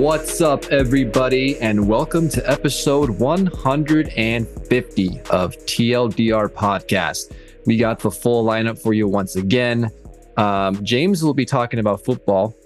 What's up, everybody, and welcome to episode 150 of TLDR Podcast. We got the full lineup for you once again. Um, James will be talking about football,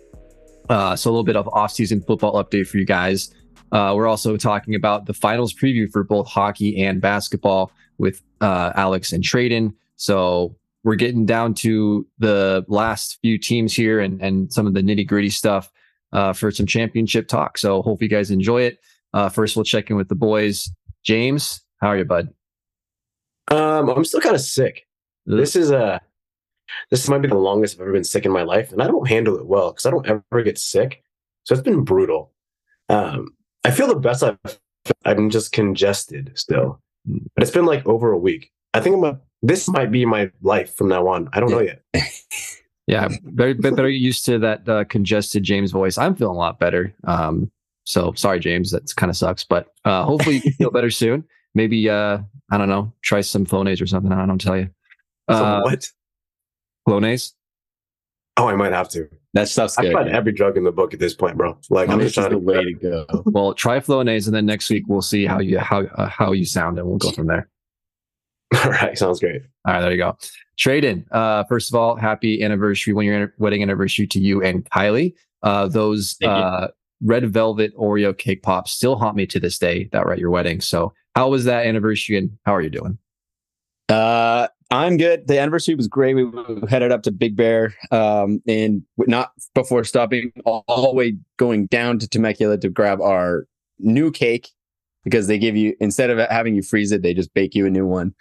uh, so a little bit of off-season football update for you guys. Uh, we're also talking about the finals preview for both hockey and basketball with uh, Alex and Tradon. So we're getting down to the last few teams here and, and some of the nitty gritty stuff uh, for some championship talk. So hope you guys enjoy it. Uh, first, we'll check in with the boys. James, how are you, bud? Um, I'm still kind of sick. Ugh. This is a this might be the longest I've ever been sick in my life, and I don't handle it well because I don't ever get sick. So it's been brutal. Um, I feel the best I've. I'm just congested still, but it's been like over a week. I think I'm a. This might be my life from now on. I don't know yet. Yeah, very better used to that uh, congested James voice. I'm feeling a lot better. Um, so sorry, James, that kind of sucks, but uh, hopefully you feel better soon. Maybe uh, I don't know, try some Flonase or something. I don't tell you. Uh, what? Flonase. Oh, I might have to. That stuff's good. I've tried every drug in the book at this point, bro. Like I'm just trying to way to go. well, try Flonase, and then next week we'll see how you how uh, how you sound, and we'll go from there. All right, sounds great. All right, there you go. Tradon, uh, first of all, happy anniversary, one year wedding anniversary to you and Kylie. Uh, those uh, red velvet Oreo cake pops still haunt me to this day that were at your wedding. So, how was that anniversary and how are you doing? Uh, I'm good. The anniversary was great. We headed up to Big Bear, um, and not before stopping all, all the way going down to Temecula to grab our new cake because they give you instead of having you freeze it, they just bake you a new one.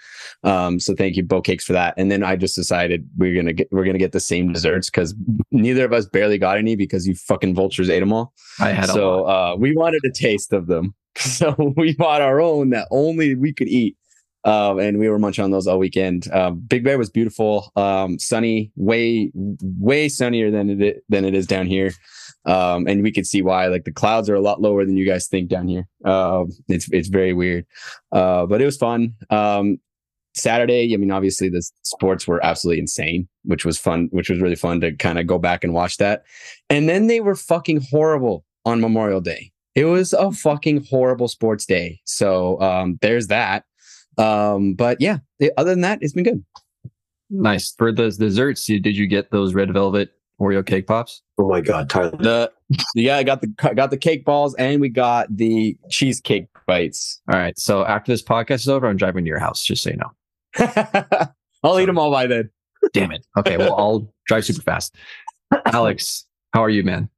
Um, so thank you, Bo Cakes, for that. And then I just decided we're gonna get we're gonna get the same desserts because neither of us barely got any because you fucking vultures ate them all. I had so uh, we wanted a taste of them, so we bought our own that only we could eat. Um, and we were munching on those all weekend. Um, Big Bear was beautiful, um, sunny, way, way sunnier than it than it is down here um, and we could see why. Like the clouds are a lot lower than you guys think down here. Uh, it's it's very weird, uh, but it was fun. Um, Saturday, I mean, obviously the sports were absolutely insane, which was fun, which was really fun to kind of go back and watch that. And then they were fucking horrible on Memorial Day. It was a fucking horrible sports day. So um, there's that. Um, but yeah, other than that, it's been good. Nice. For those desserts, did you get those red velvet Oreo cake pops? Oh my god, Tyler! The yeah, I got the got the cake balls and we got the cheesecake bites. All right. So after this podcast is over, I'm driving to your house. Just so you know. I'll so, eat them all by then. Damn it. Okay. Well, I'll drive super fast. Alex, how are you, man?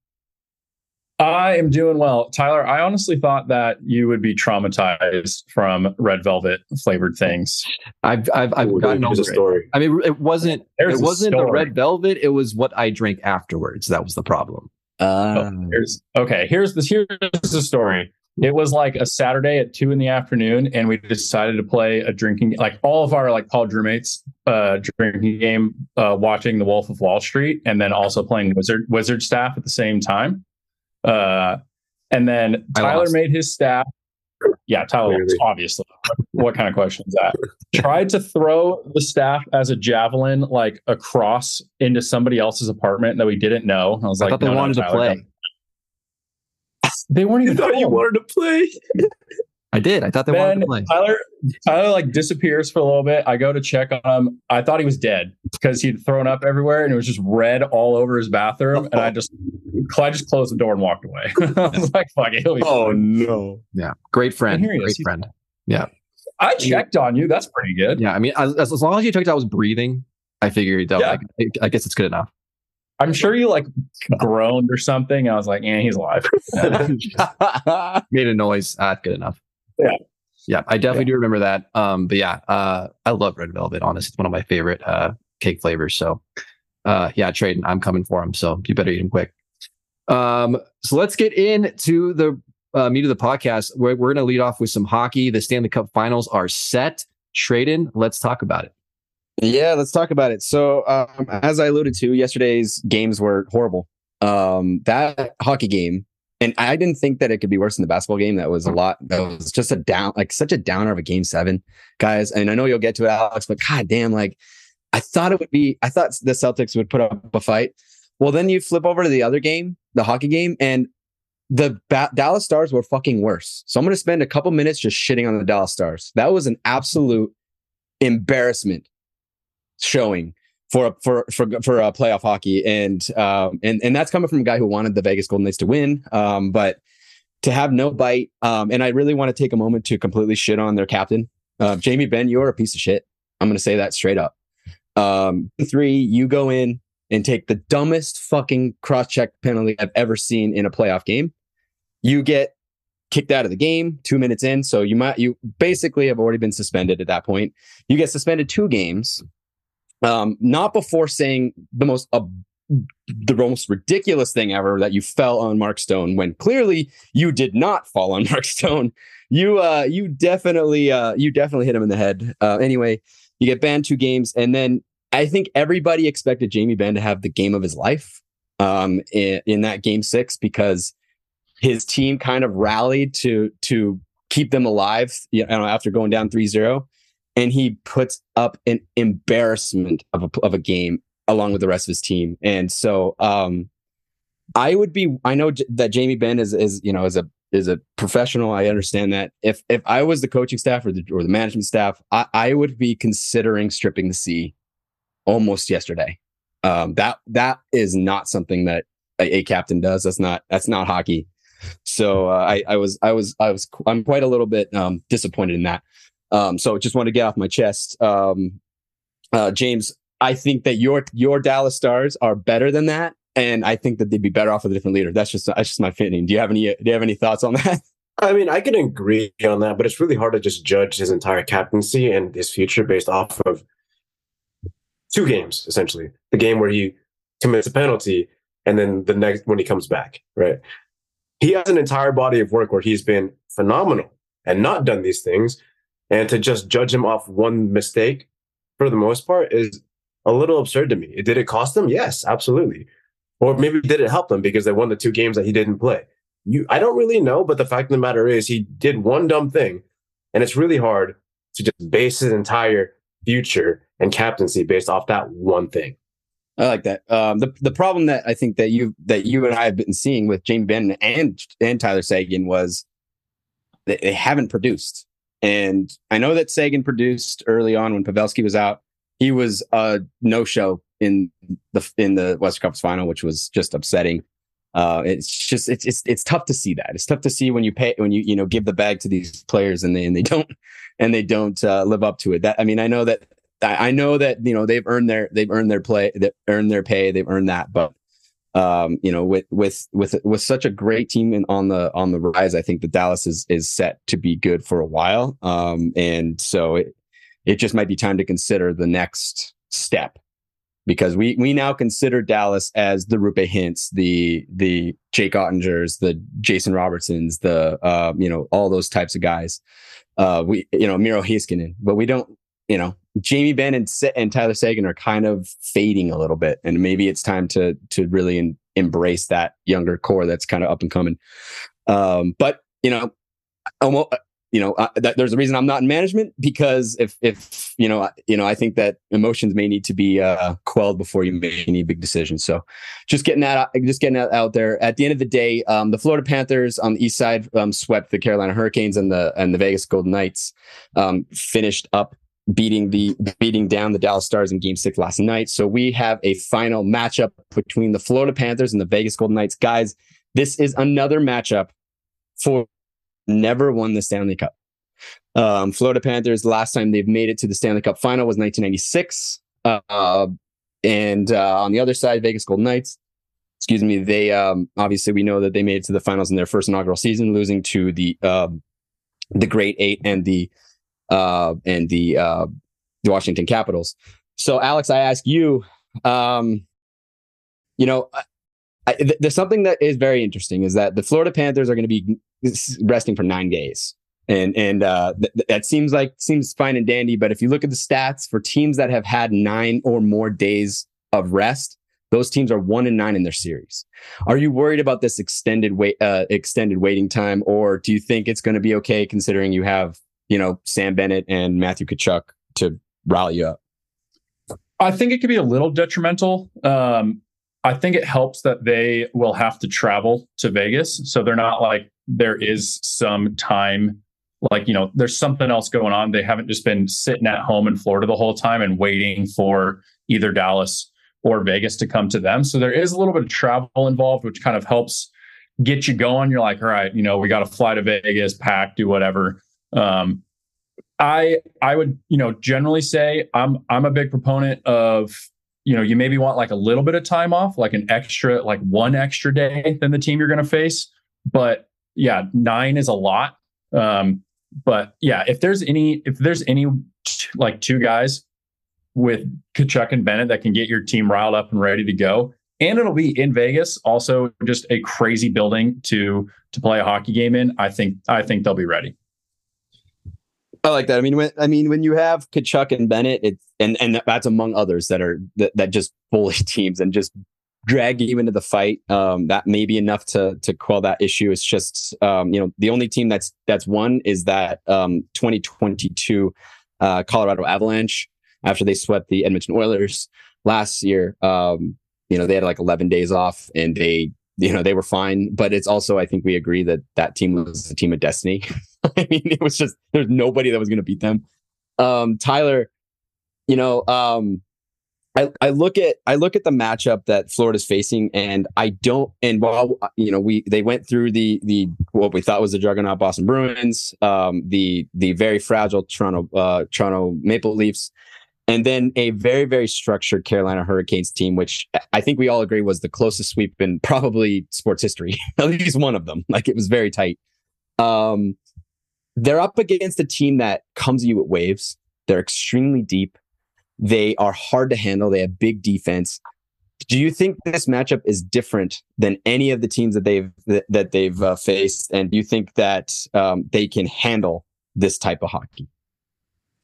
I am doing well. Tyler, I honestly thought that you would be traumatized from red velvet flavored things. I've I've, I've Ooh, gotten over story. I mean, it wasn't There's it wasn't the red velvet. It was what I drank afterwards. That was the problem. Uh, oh, here's, okay, here's this. Here's the story. It was like a Saturday at two in the afternoon, and we decided to play a drinking like all of our like college roommates uh, drinking game, uh, watching The Wolf of Wall Street, and then also playing Wizard Wizard Staff at the same time. Uh, and then Tyler made his staff. Yeah, Tyler, obviously. what kind of question is that? Tried to throw the staff as a javelin, like across into somebody else's apartment that we didn't know. I was I like, thought they no, wanted no, to play. They weren't even. thought you wanted to play. I did. I thought they then wanted to play. Tyler, Tyler like disappears for a little bit. I go to check on him. I thought he was dead because he'd thrown up everywhere and it was just red all over his bathroom. And I just, I just closed the door and walked away. I was like, "Fuck it." Oh no! Yeah, great friend. Great friend. Yeah. I checked on you. That's pretty good. Yeah, I mean, as, as long as you checked out I was breathing, I figured out. Yeah. Like, I guess it's good enough. I'm sure you like groaned or something. I was like, "Yeah, he's alive." Made a noise. Ah, good enough. Yeah. Yeah, I definitely yeah. do remember that. Um, but yeah, uh, I love red velvet. Honestly, it's one of my favorite uh, cake flavors. So, uh, yeah, Tradon, I'm coming for them. So you better eat them quick. Um, so let's get into the uh, meat of the podcast. We're, we're going to lead off with some hockey. The Stanley Cup Finals are set. Tradon, let's talk about it. Yeah, let's talk about it. So, um, as I alluded to, yesterday's games were horrible. Um, that hockey game and I didn't think that it could be worse than the basketball game. That was a hmm. lot. That was just a down, like such a downer of a game seven, guys. And I know you'll get to it, Alex, but god damn, like I thought it would be. I thought the Celtics would put up a fight. Well, then you flip over to the other game, the hockey game, and the ba- Dallas Stars were fucking worse. So I'm going to spend a couple minutes just shitting on the Dallas Stars. That was an absolute embarrassment showing for for for for uh, playoff hockey, and um, and and that's coming from a guy who wanted the Vegas Golden Knights to win, um, but to have no bite. Um, and I really want to take a moment to completely shit on their captain, uh, Jamie Benn. You're a piece of shit. I'm going to say that straight up. Um, three, you go in and take the dumbest fucking cross check penalty I've ever seen in a playoff game. You get kicked out of the game two minutes in. So you might, you basically have already been suspended at that point. You get suspended two games, um, not before saying the most, uh, the most ridiculous thing ever that you fell on Mark Stone when clearly you did not fall on Mark Stone. You, uh, you definitely, uh, you definitely hit him in the head. Uh, anyway, you get banned two games and then I think everybody expected Jamie Benn to have the game of his life um, in, in that game six because his team kind of rallied to to keep them alive you know, after going down 3-0 and he puts up an embarrassment of a, of a game along with the rest of his team and so um, I would be I know j- that Jamie Benn is is you know is a is a professional I understand that if if I was the coaching staff or the or the management staff I, I would be considering stripping the C almost yesterday. Um, that that is not something that a, a, captain does. That's not that's not hockey. So uh, I, I was I was I was I'm quite a little bit um, disappointed in that. Um, so just want to get off my chest, um, uh, James. I think that your your Dallas Stars are better than that, and I think that they'd be better off with a different leader. That's just that's just my opinion. Do you have any Do you have any thoughts on that? I mean, I can agree on that, but it's really hard to just judge his entire captaincy and his future based off of two games essentially. The game where he commits a penalty, and then the next when he comes back, right? He has an entire body of work where he's been phenomenal and not done these things, and to just judge him off one mistake, for the most part, is a little absurd to me. Did it cost them? Yes, absolutely. Or maybe did it help them because they won the two games that he didn't play? You, I don't really know, but the fact of the matter is, he did one dumb thing, and it's really hard to just base his entire future and captaincy based off that one thing. I like that. Um, the the problem that I think that you that you and I have been seeing with Jamie Benn and and Tyler Seguin was they haven't produced. And I know that Seguin produced early on when Pavelski was out. He was a no show in the in the Western Cup final, which was just upsetting. Uh, it's just it's it's it's tough to see that. It's tough to see when you pay when you you know give the bag to these players and they and they don't and they don't uh, live up to it. That I mean, I know that I, know that you know they've earned their they've earned their play, they earned their pay, they've earned that. But um, you know, with with with with such a great team in, on the on the rise, I think that Dallas is is set to be good for a while. Um, and so it it just might be time to consider the next step because we we now consider Dallas as the Roope Hintz, the the Jake Oettingers, the Jason Robertsons, the uh, you know all those types of guys. Uh, we you know Miro Heiskanen, but we don't you know Jamie Benn and, and Tyler Seguin are kind of fading a little bit, and maybe it's time to to really in, embrace that younger core that's kind of up and coming. Um, but you know, almost, you know, uh, that, there's a reason I'm not in management because if if you know, you know, I think that emotions may need to be uh, quelled before you make any big decisions. So, just getting that, just getting that out there. At the end of the day, um, the Florida Panthers on the east side um, swept the Carolina Hurricanes and the and the Vegas Golden Knights. Um, finished up beating the beating down the Dallas Stars in game six last night. So we have a final matchup between the Florida Panthers and the Vegas Golden Knights. Guys, this is another matchup for never won the Stanley Cup. Um, Florida Panthers, last time they've made it to the Stanley Cup final was 1996. Uh, and uh, on the other side, Vegas Golden Knights, excuse me, they um, obviously we know that they made it to the finals in their first inaugural season, losing to the uh, the Great Eight and the uh, and the uh, the Washington Capitals. So, Alex, I ask you, um, you know, I, th- there's something that is very interesting is that the Florida Panthers are going to be resting for nine days. And and uh, th- that seems like seems fine and dandy, but if you look at the stats for teams that have had nine or more days of rest, those teams are one and nine in their series. Are you worried about this extended wait uh, extended waiting time, or do you think it's going to be okay considering you have you know, Sam Bennett and Matthew Tkachuk to rally you up? I think it could be a little detrimental. Um, I think it helps that they will have to travel to Vegas. So they're not like there is some time, like, you know, there's something else going on. They haven't just been sitting at home in Florida the whole time and waiting for either Dallas or Vegas to come to them. So there is a little bit of travel involved, which kind of helps get you going. You're like, all right, you know, we got to fly to Vegas, pack, do whatever. Um, I I would you know generally say I'm I'm a big proponent of you know, you maybe want like a little bit of time off, like an extra, like one extra day than the team you're going to face. But yeah, nine is a lot. Um, but yeah, if there's any, if there's any t- like two guys with Tkachuk and Bennett that can get your team riled up and ready to go, and it'll be in Vegas, also just a crazy building to to play a hockey game in. I think I think they'll be ready. I like that. I mean, when I mean when you have Tkachuk and Bennett, it's and and that's among others that are that, that just bully teams and just drag you into the fight. Um, that may be enough to to quell that issue. It's just um, you know the only team that's that's won is that um, 2022 uh, Colorado Avalanche after they swept the Edmonton Oilers last year. Um, you know they had like 11 days off and they you know they were fine. But it's also i think we agree that that team was a team of destiny. I mean it was just there's nobody that was going to beat them. Um tyler you know um I, I look at I look at the matchup that Florida's facing, and I don't. And while you know we they went through the the what we thought was the juggernaut Boston Bruins, um, the the very fragile Toronto uh, Toronto Maple Leafs, and then a very very structured Carolina Hurricanes team, which I think we all agree was the closest sweep in probably sports history, at least one of them. Like it was very tight. Um, they're up against a team that comes to you with waves. They're extremely deep. They are hard to handle. They have big defense. Do you think this matchup is different than any of the teams that they've that, that they've uh, faced? And do you think that um, they can handle this type of hockey?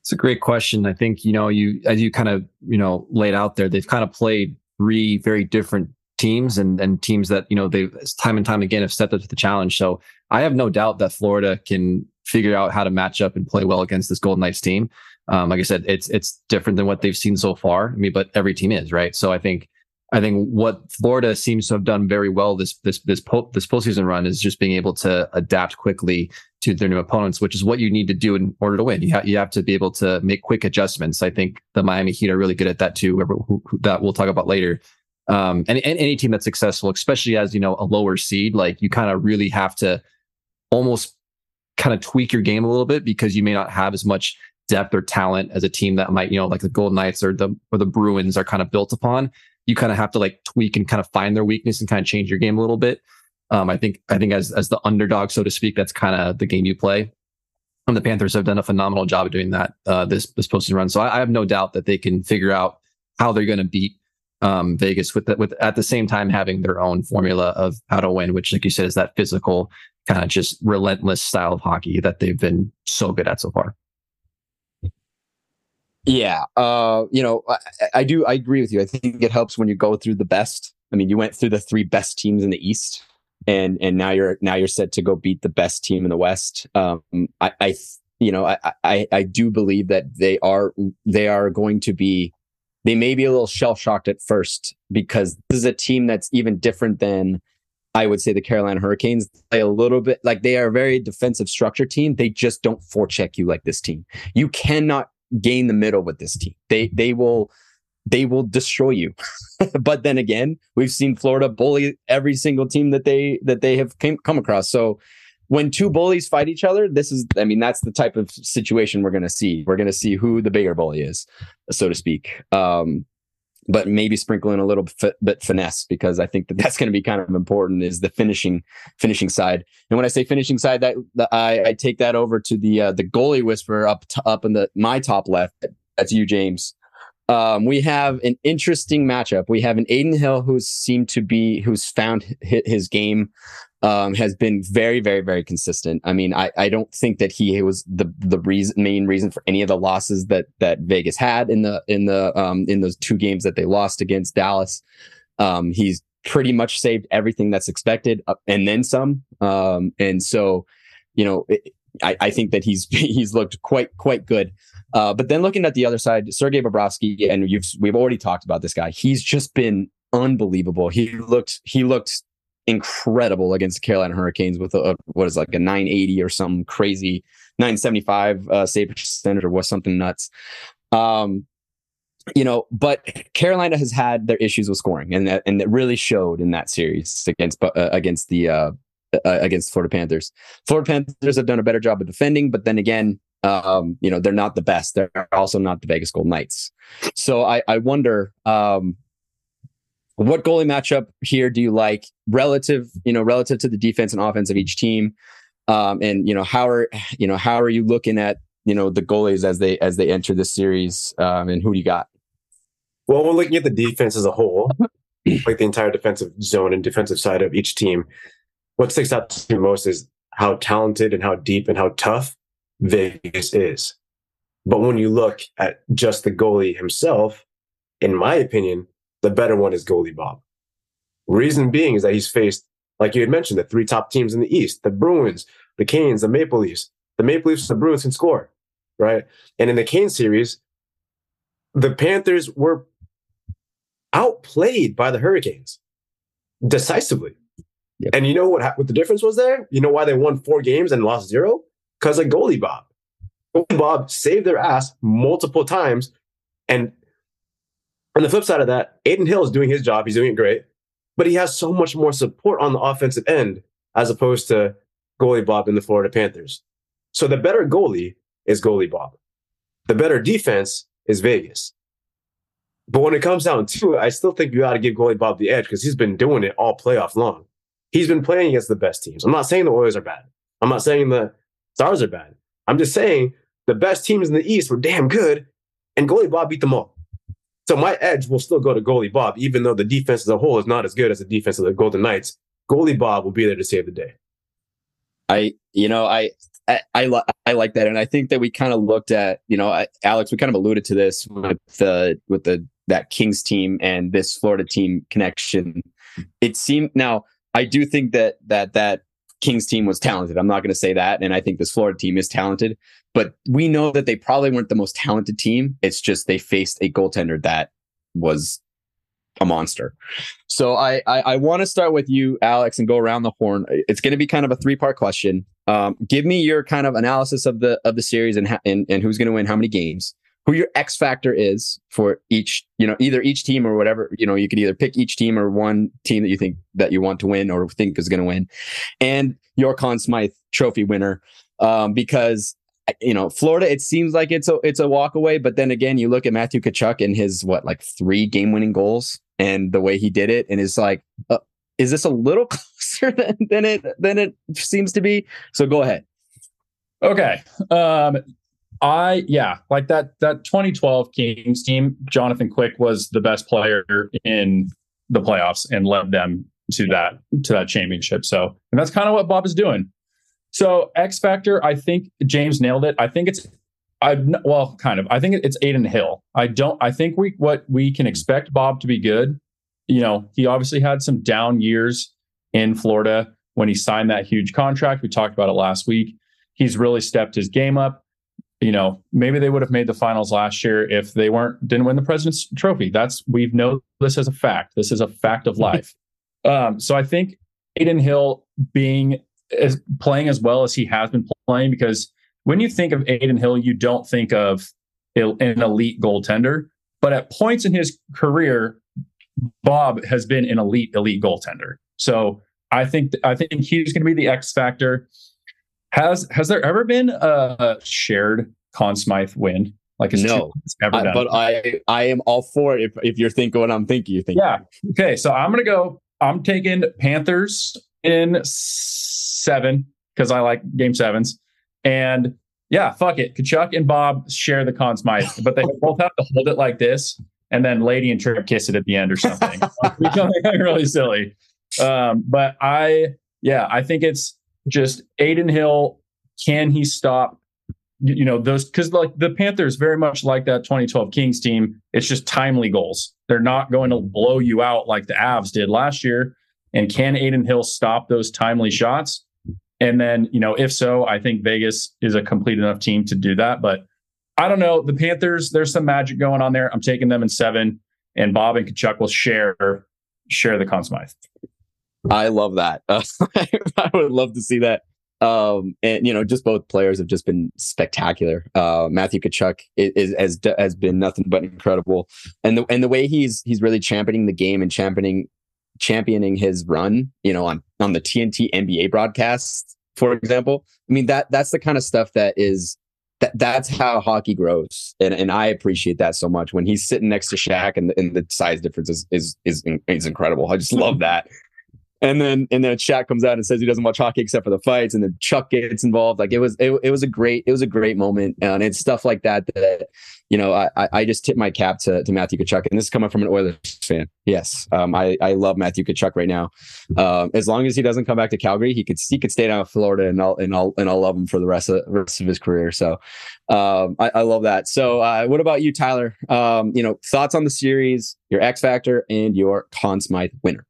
It's a great question. I think, you know, you, as you kind of, you know, laid out there, they've kind of played three very different teams and, and teams that, you know, they time and time again have stepped up to the challenge. So I have no doubt that Florida can figure out how to match up and play well against this Golden Knights team. Um, like I said, it's, it's different than what they've seen so far. I mean, but every team is right. So I think, I think what Florida seems to have done very well this this this po- this postseason run is just being able to adapt quickly to their new opponents, which is what you need to do in order to win. You, ha- you have to be able to make quick adjustments. I think the Miami Heat are really good at that too. Who, who, that we'll talk about later. Um, and, and any team that's successful, especially as you know a lower seed, like you kind of really have to almost kind of tweak your game a little bit because you may not have as much depth or talent as a team that might you know like the Golden Knights or the or the Bruins are kind of built upon you kind of have to like tweak and kind of find their weakness and kind of change your game a little bit. Um, I think I think as as the underdog, so to speak, that's kind of the game you play. And the Panthers have done a phenomenal job of doing that uh, this this postseason run. So I, I, have no doubt that they can figure out how they're going to beat um, Vegas with the, with at the same time having their own formula of how to win, which, like you said, is that physical kind of just relentless style of hockey that they've been so good at so far. Yeah, uh, you know, I, I, do. I agree with you. I think it helps when you go through the best. I mean, you went through the three best teams in the East, and and now you're now you're set to go beat the best team in the West. Um, I, I, you know, I, I, I do believe that they are they are going to be. They may be a little shell shocked at first because this is a team that's even different than I would say the Carolina Hurricanes play a little bit like they are a very defensive structure team. They just don't forecheck you like this team. You cannot gain the middle with this team. They they will they will destroy you. but then again, we've seen Florida bully every single team that they that they have came, come across. So when two bullies fight each other, this is I mean that's the type of situation we're going to see. We're going to see who the bigger bully is, so to speak. Um, but maybe sprinkle in a little bit, bit finesse because I think that that's going to be kind of important is the finishing finishing side. And when I say finishing side, that, the, I, I, take that over to the uh, the goalie whisperer up to, up in the my top left. That's you, James. Um, we have an interesting matchup. We have an Adin Hill who's seemed to be who's found his game um, has been very, very, very consistent. I mean, I, I don't think that he was the the reason main reason for any of the losses that that Vegas had in the in the um, in those two games that they lost against Dallas. Um, he's pretty much saved everything that's expected uh, and then some. Um, and so, you know, it, I, I think that he's he's looked quite quite good. Uh, but then looking at the other side, Sergei Bobrovsky, and you've we've already talked about this guy. He's just been unbelievable. He looked he looked incredible against the Carolina Hurricanes with a what is like a 980 or some crazy 975 uh, save percentage or was something nuts. Um, you know, but Carolina has had their issues with scoring, and that and it really showed in that series against uh, against the uh, uh, against Florida Panthers. Florida Panthers have done a better job of defending, but then again, um, you know, they're not the best. They're also not the Vegas Golden Knights. So I I wonder um, what goalie matchup here do you like relative, you know, relative to the defense and offense of each team? Um, and you know, how are you know how are you looking at you know the goalies as they as they enter this series? Um, and who do you got? Well, we're looking at the defense as a whole, like the entire defensive zone and defensive side of each team. What sticks out to me most is how talented and how deep and how tough Vegas is. But when you look at just the goalie himself, in my opinion, the better one is goalie Bob. Reason being is that he's faced, like you had mentioned, the three top teams in the East, the Bruins, the Canes, the Maple Leafs. The Maple Leafs and the Bruins can score, right? And in the Canes series, the Panthers were outplayed by the Hurricanes decisively. Yep. And you know what, what the difference was there? You know why they won four games and lost zero? Because of goalie Bob. Goalie Bob saved their ass multiple times and on the flip side of that, Adin Hill is doing his job. He's doing it great, but he has so much more support on the offensive end as opposed to goalie Bob in the Florida Panthers. So the better goalie is goalie Bob. The better defense is Vegas. But when it comes down to it, I still think you got to give goalie Bob the edge because he's been doing it all playoff long. He's been playing against the best teams. I'm not saying the Oilers are bad. I'm not saying the Stars are bad. I'm just saying the best teams in the East were damn good, and goalie Bob beat them all. So my edge will still go to goalie Bob, even though the defense as a whole is not as good as the defense of the Golden Knights. Goalie Bob will be there to save the day. I, you know, I, I, I, I like that, and I think that we kind of looked at, you know, I, Alex, we kind of alluded to this with the with the that Kings team and this Florida team connection. It seemed now I do think that that that Kings team was talented. I'm not going to say that, and I think this Florida team is talented. But we know that they probably weren't the most talented team. It's just they faced a goaltender that was a monster. So I I, I want to start with you, Alex, and go around the horn. It's going to be kind of a three part question. Um, give me your kind of analysis of the of the series and ha- and, and who's going to win how many games. Who your X factor is for each, you know, either each team or whatever. You know, you could either pick each team or one team that you think that you want to win or think is going to win, and your Conn Smythe Trophy winner. Um, because you know, Florida, it seems like it's a it's a walk away, but then again, you look at Matthew Tkachuk and his what like three game winning goals and the way he did it, and it's like, uh, is this a little closer than, than it than it seems to be? So go ahead. Okay. Um, I yeah, like that that 2012 Kings team, Jonathan Quick was the best player in the playoffs and led them to that to that championship. So, and that's kind of what Bob is doing. So X Factor, I think James nailed it. I think it's I well, kind of. I think it's Adin Hill. I don't. I think we what we can expect Bob to be good. You know, he obviously had some down years in Florida when he signed that huge contract. We talked about it last week. He's really stepped his game up. You know, maybe they would have made the finals last year if they weren't didn't win the President's Trophy. That's we've know this as a fact. This is a fact of life. um, so I think Adin Hill being as playing as well as he has been playing because when you think of Adin Hill, you don't think of an elite goaltender. But at points in his career, Bob has been an elite, elite goaltender. So I think I think he's going to be the X factor. Has has there ever been a shared Conn Smythe win? Like no, I, but I I am all for it. If if you're thinking what I'm thinking, you think yeah. Okay, so I'm gonna go. I'm taking Panthers in seven because I like game sevens. And yeah, fuck it. Tkachuk and Bob share the Conn Smythe, but they both have to hold it like this and then Lady and Trip kiss it at the end or something. becoming really silly. Um, but I, yeah, I think it's just Adin Hill. Can he stop? You know, those because like the Panthers very much like that 2012 Kings team. It's just timely goals. They're not going to blow you out like the Avs did last year. And can Adin Hill stop those timely shots? And then, you know, if so, I think Vegas is a complete enough team to do that. But I don't know. The Panthers, there's some magic going on there. I'm taking them in seven, and Bob and Tkachuk will share share the Conn Smythe. I love that. Uh, I would love to see that. Um, and you know, just both players have just been spectacular. Uh, Matthew Tkachuk is, is, has has been nothing but incredible, and the and the way he's he's really championing the game and championing championing his run, you know, on on the TNT NBA broadcasts, for example. I mean that that's the kind of stuff that is that that's how hockey grows, and and I appreciate that so much. When he's sitting next to Shaq, and the, and the size difference is is is is incredible. I just love that. And then and then Shaq comes out and says he doesn't watch hockey except for the fights, and then Chuck gets involved. Like it was it, it was a great it was a great moment, and it's stuff like that that you know I I just tip my cap to to Matthew Tkachuk, and this is coming from an Oilers fan. Yes, um, I I love Matthew Tkachuk right now. Um, as long as he doesn't come back to Calgary, he could he could stay down in Florida, and I'll and I'll and I'll love him for the rest of rest of his career. So um, I, I love that. So uh, what about you, Tyler? Um, you know thoughts on the series, your X factor, and your Conn Smythe winner.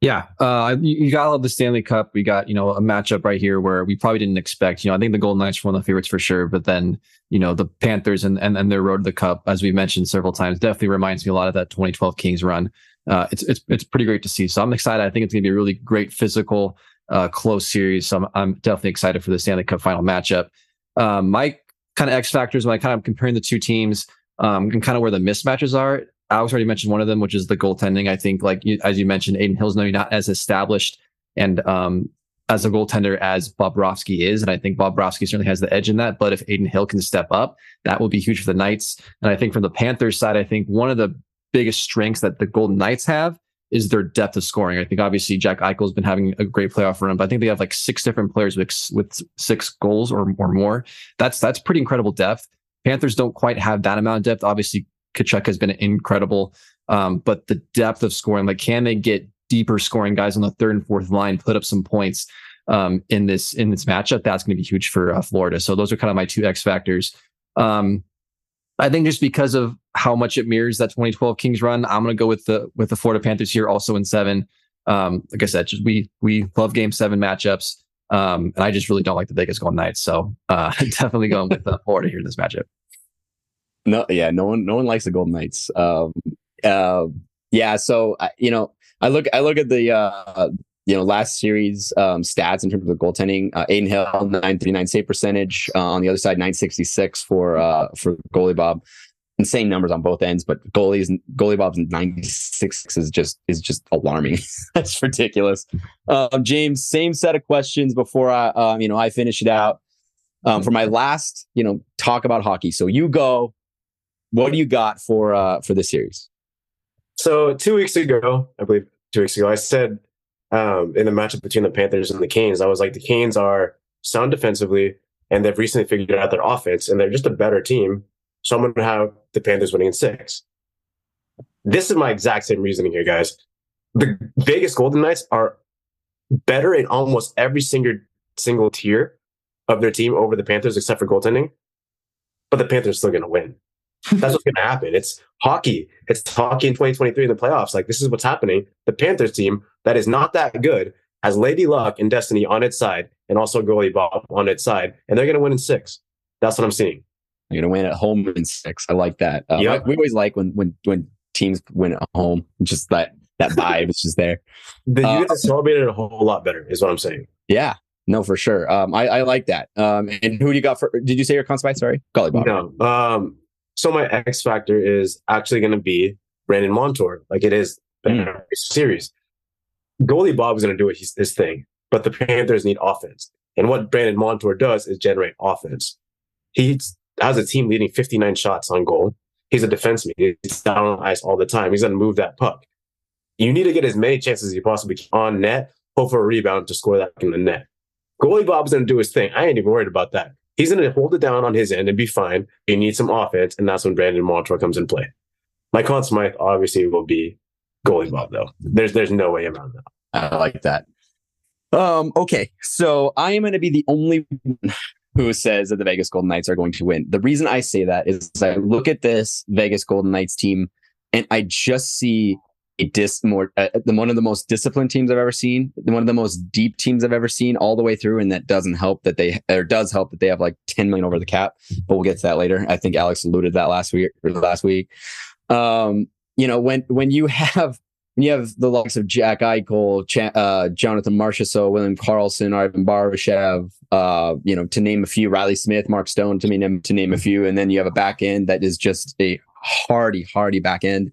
Yeah, uh, you got love the Stanley Cup. We got you know a matchup right here where we probably didn't expect. You know, I think the Golden Knights were one of the favorites for sure, but then you know the Panthers and and, and their road to the Cup, as we mentioned several times, definitely reminds me a lot of that 2012 Kings run. Uh, it's it's it's pretty great to see. So I'm excited. I think it's going to be a really great physical, uh, close series. So I'm I'm definitely excited for the Stanley Cup final matchup. Um, my kind of X factors when I kind of comparing the two teams, um, and kind of where the mismatches are. Alex already mentioned one of them, which is the goaltending. I think, like you, as you mentioned, Adin Hill's maybe not as established and um, as a goaltender as Bobrovsky is, and I think Bobrovsky certainly has the edge in that. But if Adin Hill can step up, that will be huge for the Knights. And I think from the Panthers side, I think one of the biggest strengths that the Golden Knights have is their depth of scoring. I think obviously Jack Eichel's been having a great playoff run, but I think they have like six different players with with six goals or or more. That's that's pretty incredible depth. Panthers don't quite have that amount of depth. Obviously, Tkachuk has been incredible. Um, but the depth of scoring, like, can they get deeper scoring guys on the third and fourth line, put up some points um, in this in this matchup? That's going to be huge for uh, Florida. So those are kind of my two X factors. Um, I think just because of how much it mirrors that 2012 Kings run, I'm going to go with the with the Florida Panthers here, also in seven. Um, like I said, just we we love Game Seven matchups, um, and I just really don't like the Vegas Golden Knights. So uh, definitely going with uh, Florida here in this matchup. No, yeah, no one, no one likes the Golden Knights. Um, uh, yeah, so you know, I look, I look at the, uh, you know, last series um, stats in terms of the goaltending. Uh, Adin Hill, nine thirty nine save percentage. Uh, on the other side, nine sixty six for uh, for goalie Bob. Insane numbers on both ends, but goalies goalie Bob's ninety six is just is just alarming. That's ridiculous. Um, James, same set of questions before I, um, you know, I finish it out. Um, for my last, you know, talk about hockey. So you go what do you got for uh for this series? So two weeks ago, I believe two weeks ago, I said um, in the matchup between the Panthers and the Canes, I was like, the Canes are sound defensively, and they've recently figured out their offense, and they're just a better team. So I'm going to have the Panthers winning in six. This is my exact same reasoning here, guys. The Vegas Golden Knights are better in almost every single single tier of their team over the Panthers, except for goaltending. But the Panthers still going to win. That's what's going to happen. It's hockey. It's hockey in 2023 in the playoffs. Like this is what's happening. The Panthers team that is not that good has Lady Luck and Destiny on its side, and also goalie Bob on its side, and they're going to win in six. That's what I'm seeing. You're going to win at home in six. I like that. Uh, yep. We always like when when when teams win at home. Just that that vibe is just there. The, you uh, to celebrate it a whole lot better, is what I'm saying. Yeah, no, for sure. Um, I, I like that. Um, and who do you got for? Did you say your Smythe? Sorry, Goalie Bob. No. Um, so my X factor is actually going to be Brandon Montour, like it is mm. series. Goalie Bob is going to do his, his thing, but the Panthers need offense. And what Brandon Montour does is generate offense. He has a team leading 59 shots on goal. He's a defenseman. He's down on ice all the time. He's going to move that puck. You need to get as many chances as you possibly can on net, hope for a rebound to score that in the net. Goalie Bob's going to do his thing. I ain't even worried about that. He's going to hold it down on his end and be fine. He needs some offense, and that's when Brandon Montour comes in play. My Conn Smythe obviously will be goalie Bob, though. There's there's no way around that. I like that. Um, okay, so I am going to be the only one who says that the Vegas Golden Knights are going to win. The reason I say that is I look at this Vegas Golden Knights team and I just see dis more uh, one of the most disciplined teams I've ever seen, one of the most deep teams I've ever seen, all the way through. And that doesn't help that they or does help that they have like 10 million over the cap. But we'll get to that later. I think Alex alluded that last week or last week. Um, you know, when when you have when you have the likes of Jack Eichel, Ch- uh, Jonathan Marchessault, William Karlsson, Ivan Barbashev, uh, you know, to name a few, Riley Smith, Mark Stone, to name to name a few, and then you have a back end that is just a hardy, hardy back end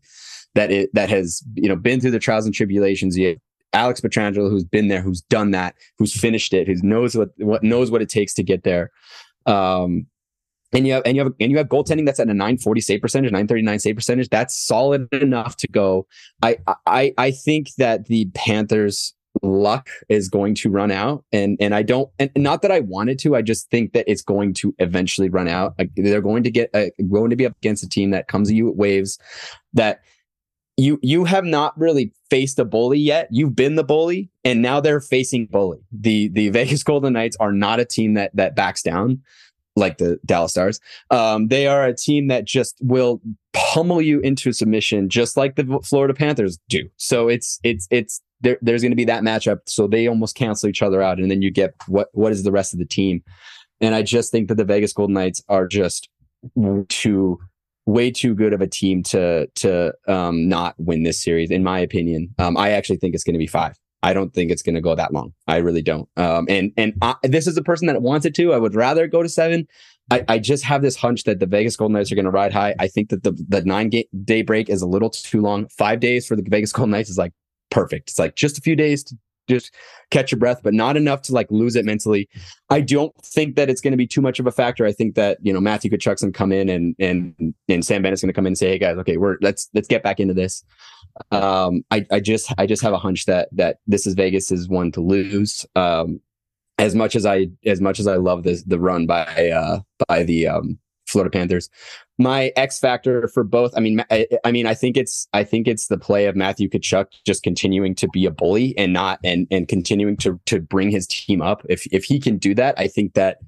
that it that has you know been through the trials and tribulations. You Alex Pietrangelo, who's been there, who's done that, who's finished it, who knows what what knows what it takes to get there. Um, and you have and you have and you have goaltending that's at a 940 save percentage, 939 save percentage. That's solid enough to go. I I I think that the Panthers luck is going to run out and and I don't and not that I wanted to I just think that it's going to eventually run out they're going to get uh, going to be up against a team that comes to you at waves that you you have not really faced a bully yet. You've been the bully, and now they're facing bully. The the Vegas Golden Knights are not a team that that backs down like the Dallas Stars. Um, they are a team that just will pummel you into submission, just like the Florida Panthers do. So it's it's it's there, there's going to be that matchup. So they almost cancel each other out, and then you get what what is the rest of the team. And I just think that the Vegas Golden Knights are just too way too good of a team to to um, not win this series, in my opinion. Um, I actually think it's going to be five. I don't think it's going to go that long. I really don't. Um, and and I, this is a person that wants it to. I would rather go to seven. I, I just have this hunch that the Vegas Golden Knights are going to ride high. I think that the the nine day break is a little too long. Five days for the Vegas Golden Knights is like perfect. It's like just a few days to just catch your breath, but not enough to like lose it mentally. I don't think that it's going to be too much of a factor. I think that you know Matthew Tkachuk's going to come in and and and Sam Bennett's going to come in and say, "Hey guys, okay, we're let's let's get back into this." Um, I I just I just have a hunch that that this is Vegas's one to lose. Um, as much as I as much as I love this the run by uh by the um Florida Panthers. My X factor for both. I mean, I, I, mean, I think it's I think it's the play of Matthew Tkachuk just continuing to be a bully and not and and continuing to to bring his team up. If if he can do that, I think that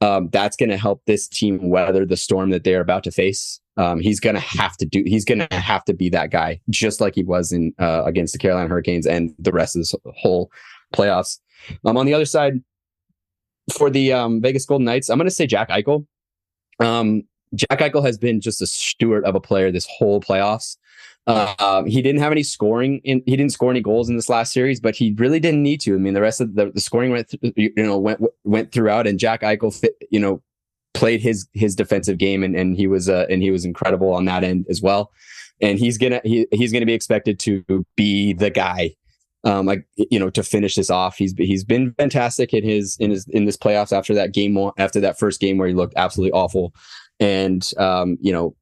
um, that's going to help this team weather the storm that they're about to face. Um, he's going to have to do. He's going to have to be that guy, just like he was in uh, against the Carolina Hurricanes and the rest of this whole playoffs. Um, on the other side, for the um, Vegas Golden Knights, I'm going to say Jack Eichel. Um, Jack Eichel has been just a steward of a player this whole playoffs. Uh, he didn't have any scoring in, he didn't score any goals in this last series, but he really didn't need to. I mean, the rest of the, the scoring went, th- you know, went, went throughout and Jack Eichel fit, you know, played his, his defensive game and, and he was, uh, and he was incredible on that end as well. And he's gonna, he, he's gonna be expected to be the guy um, like you know, to finish this off. He's he's been fantastic in his in his in this playoffs after that game after that first game where he looked absolutely awful, and um, you know,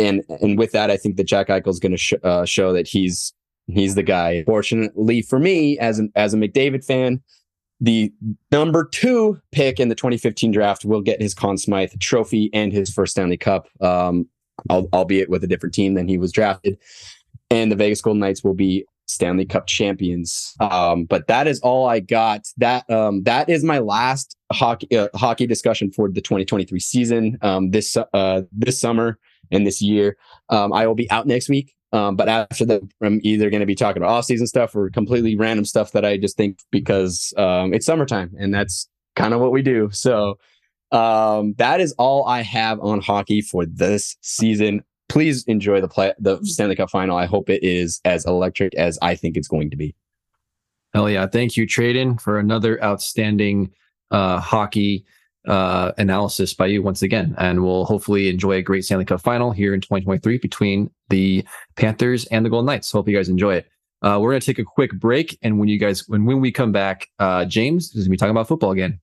and and with that, I think that Jack Eichel is going to sh- uh, show that he's he's the guy. Fortunately for me, as an as a McDavid fan, the number two pick in the 2015 draft will get his Conn Smythe trophy and his first Stanley Cup, um, albeit with a different team than he was drafted. And the Vegas Golden Knights will be Stanley Cup champions. Um, but that is all I got. That um, that is my last hockey uh, hockey discussion for the 2023 season. Um, this uh, this summer and this year, um, I will be out next week. Um, but after that, I'm either going to be talking about off season stuff or completely random stuff that I just think because um, it's summertime and that's kind of what we do. So that is all I have on hockey for this season please enjoy the play the mm-hmm. Stanley Cup final. I hope it is as electric as I think it's going to be. Hell yeah. Thank you, Tradon, for another outstanding uh, hockey uh, analysis by you once again. And we'll hopefully enjoy a great Stanley Cup final here in 2023 between the Panthers and the Golden Knights. Hope you guys enjoy it. Uh, we're going to take a quick break. And when you guys, when, when we come back, uh, James is going to be talking about football again.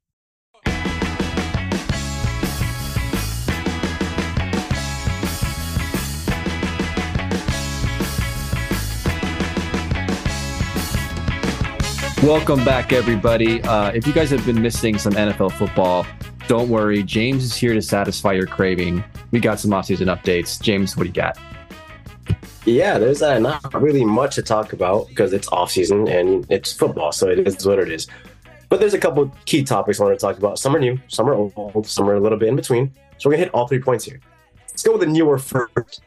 Welcome back, everybody. Uh, if you guys have been missing some NFL football, don't worry. James is here to satisfy your craving. We got some offseason updates. James, what do you got? Yeah, there's uh, not really much to talk about because it's offseason and it's football, so it is what it is. But there's a couple key topics I want to talk about. Some are new, some are old, some are a little bit in between. So we're gonna hit all three points here. Let's go with the newer first.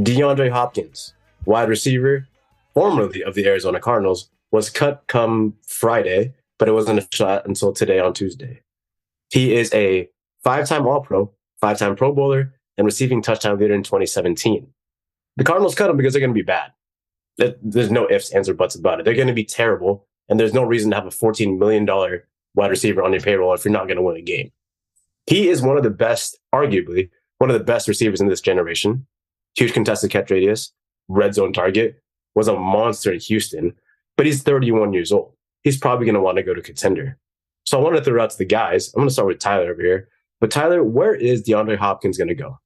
DeAndre Hopkins, wide receiver, formerly of the Arizona Cardinals, was cut come Friday, but it wasn't a shot until today on Tuesday. He is a five time All Pro, five time Pro Bowler, and receiving touchdown leader in 2017. The Cardinals cut him because they're going to be bad. there's no ifs, ands, or buts about it. They're going to be terrible, and there's no reason to have a $14 million wide receiver on your payroll if you're not going to win a game. He is one of the best, arguably, one of the best receivers in this generation. Huge contested catch radius, red zone target, was a monster in Houston, but he's 31 years old. He's probably going to want to go to contender. So I want to throw out to the guys. I'm going to start with Tyler over here. But Tyler, where is DeAndre Hopkins going to go?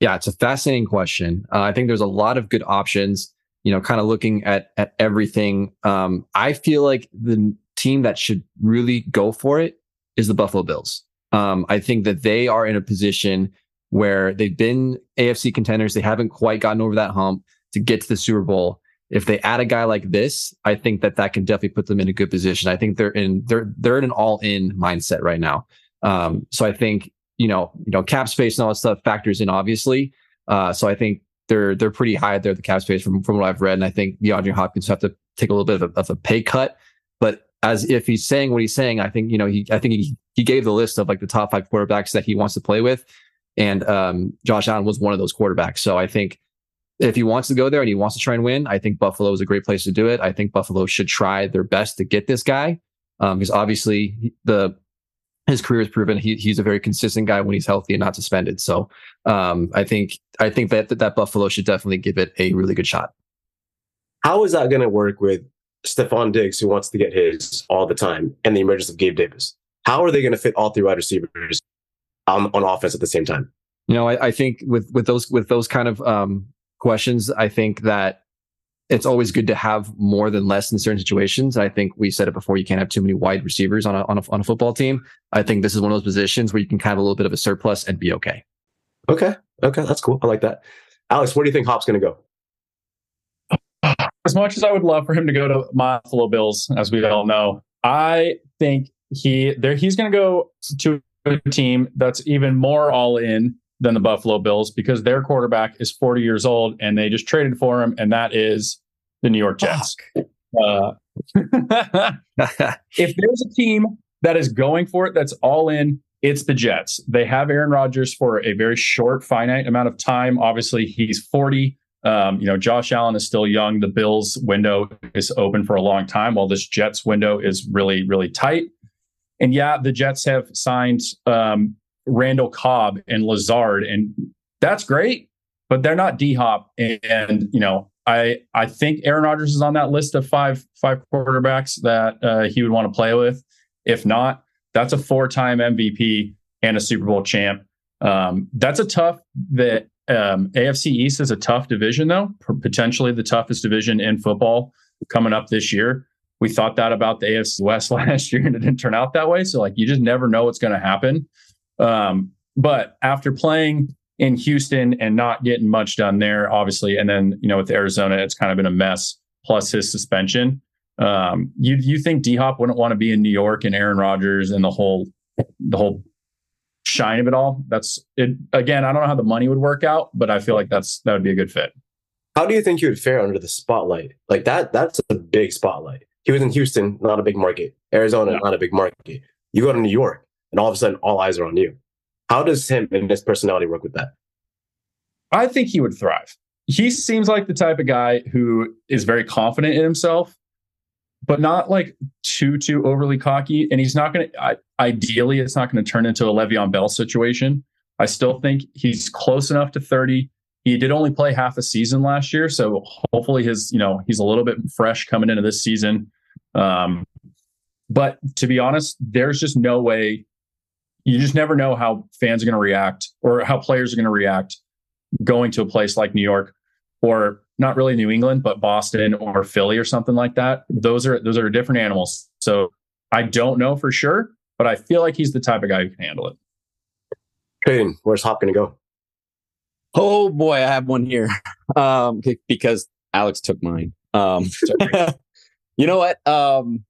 Yeah, it's a fascinating question. Uh, I think there's a lot of good options. You know, kind of looking at at everything. Um, I feel like the team that should really go for it is the Buffalo Bills. Um, I think that they are in a position where they've been AFC contenders. They haven't quite gotten over that hump to get to the Super Bowl. If they add a guy like this, I think that that can definitely put them in a good position. I think they're in they're they're in an all in mindset right now. Um, so I think you know you know cap space and all that stuff factors in obviously. Uh, so I think they're they're pretty high there the cap space from from what I've read, and I think DeAndre Hopkins have to take a little bit of a, of a pay cut. But as if he's saying what he's saying, I think you know he I think he he gave the list of like the top five quarterbacks that he wants to play with, and um, Josh Allen was one of those quarterbacks. So I think if he wants to go there and he wants to try and win, I think Buffalo is a great place to do it. I think Buffalo should try their best to get this guy um, because obviously the his career has proven he, he's a very consistent guy when he's healthy and not suspended. So um, I think I think that, that that Buffalo should definitely give it a really good shot. How is that going to work with Stefon Diggs, who wants to get his all the time, and the emergence of Gabe Davis? How are they going to fit all three wide receivers on, on offense at the same time? You know, I, I think with with those with those kind of um, questions, I think that it's always good to have more than less in certain situations. I think we said it before. You can't have too many wide receivers on a, on a, on a football team. I think this is one of those positions where you can kind of a little bit of a surplus and be okay. Okay. Okay. That's cool. I like that. Alex, where do you think Hop's going to go? As much as I would love for him to go to my Buffalo Bills, as we all know, I think he there he's going to go to a team that's even more all in than the Buffalo Bills because their quarterback is 40 years old and they just traded for him, and that is the New York Jets. Uh, if there's a team that is going for it, that's all in, it's the Jets. They have Aaron Rodgers for a very short, finite amount of time. Obviously, he's 40. Um, you know, Josh Allen is still young. The Bills window is open for a long time, while this Jets window is really, really tight. And yeah, the Jets have signed um, Randall Cobb and Lazard, and that's great, but they're not D Hop. And, and, you know, I I think Aaron Rodgers is on that list of five five quarterbacks that uh, he would want to play with. If not, that's a four time MVP and a Super Bowl champ. Um, that's a tough that um, AFC East is a tough division though, potentially the toughest division in football coming up this year. We thought that about the AFC West last year, and it didn't turn out that way. So like you just never know what's going to happen. Um, but after playing in Houston and not getting much done there, obviously, and then you know with Arizona, it's kind of been a mess. Plus his suspension. Um, you you think D Hop wouldn't want to be in New York and Aaron Rodgers and the whole the whole shine of it all? That's it. Again, I don't know how the money would work out, but I feel like that's that would be a good fit. How do you think he would fare under the spotlight? Like that, that's a big spotlight. He was in Houston, not a big market. Arizona, yeah. not a big market. You go to New York, and all of a sudden all eyes are on you. How does him and his personality work with that? I think he would thrive. He seems like the type of guy who is very confident in himself, but not like too too overly cocky. And he's not going to. Ideally, it's not going to turn into a Le'Veon Bell situation. I still think he's close enough to thirty. He did only play half a season last year, so hopefully his you know he's a little bit fresh coming into this season. Um, but to be honest, there's just no way you just never know how fans are going to react or how players are going to react going to a place like New York or not really New England, but Boston or Philly or something like that. Those are those are different animals. So I don't know for sure, but I feel like he's the type of guy who can handle it. Payne, where's Hop going to go? Oh boy, I have one here um, because Alex took mine. Um, you know what? Um,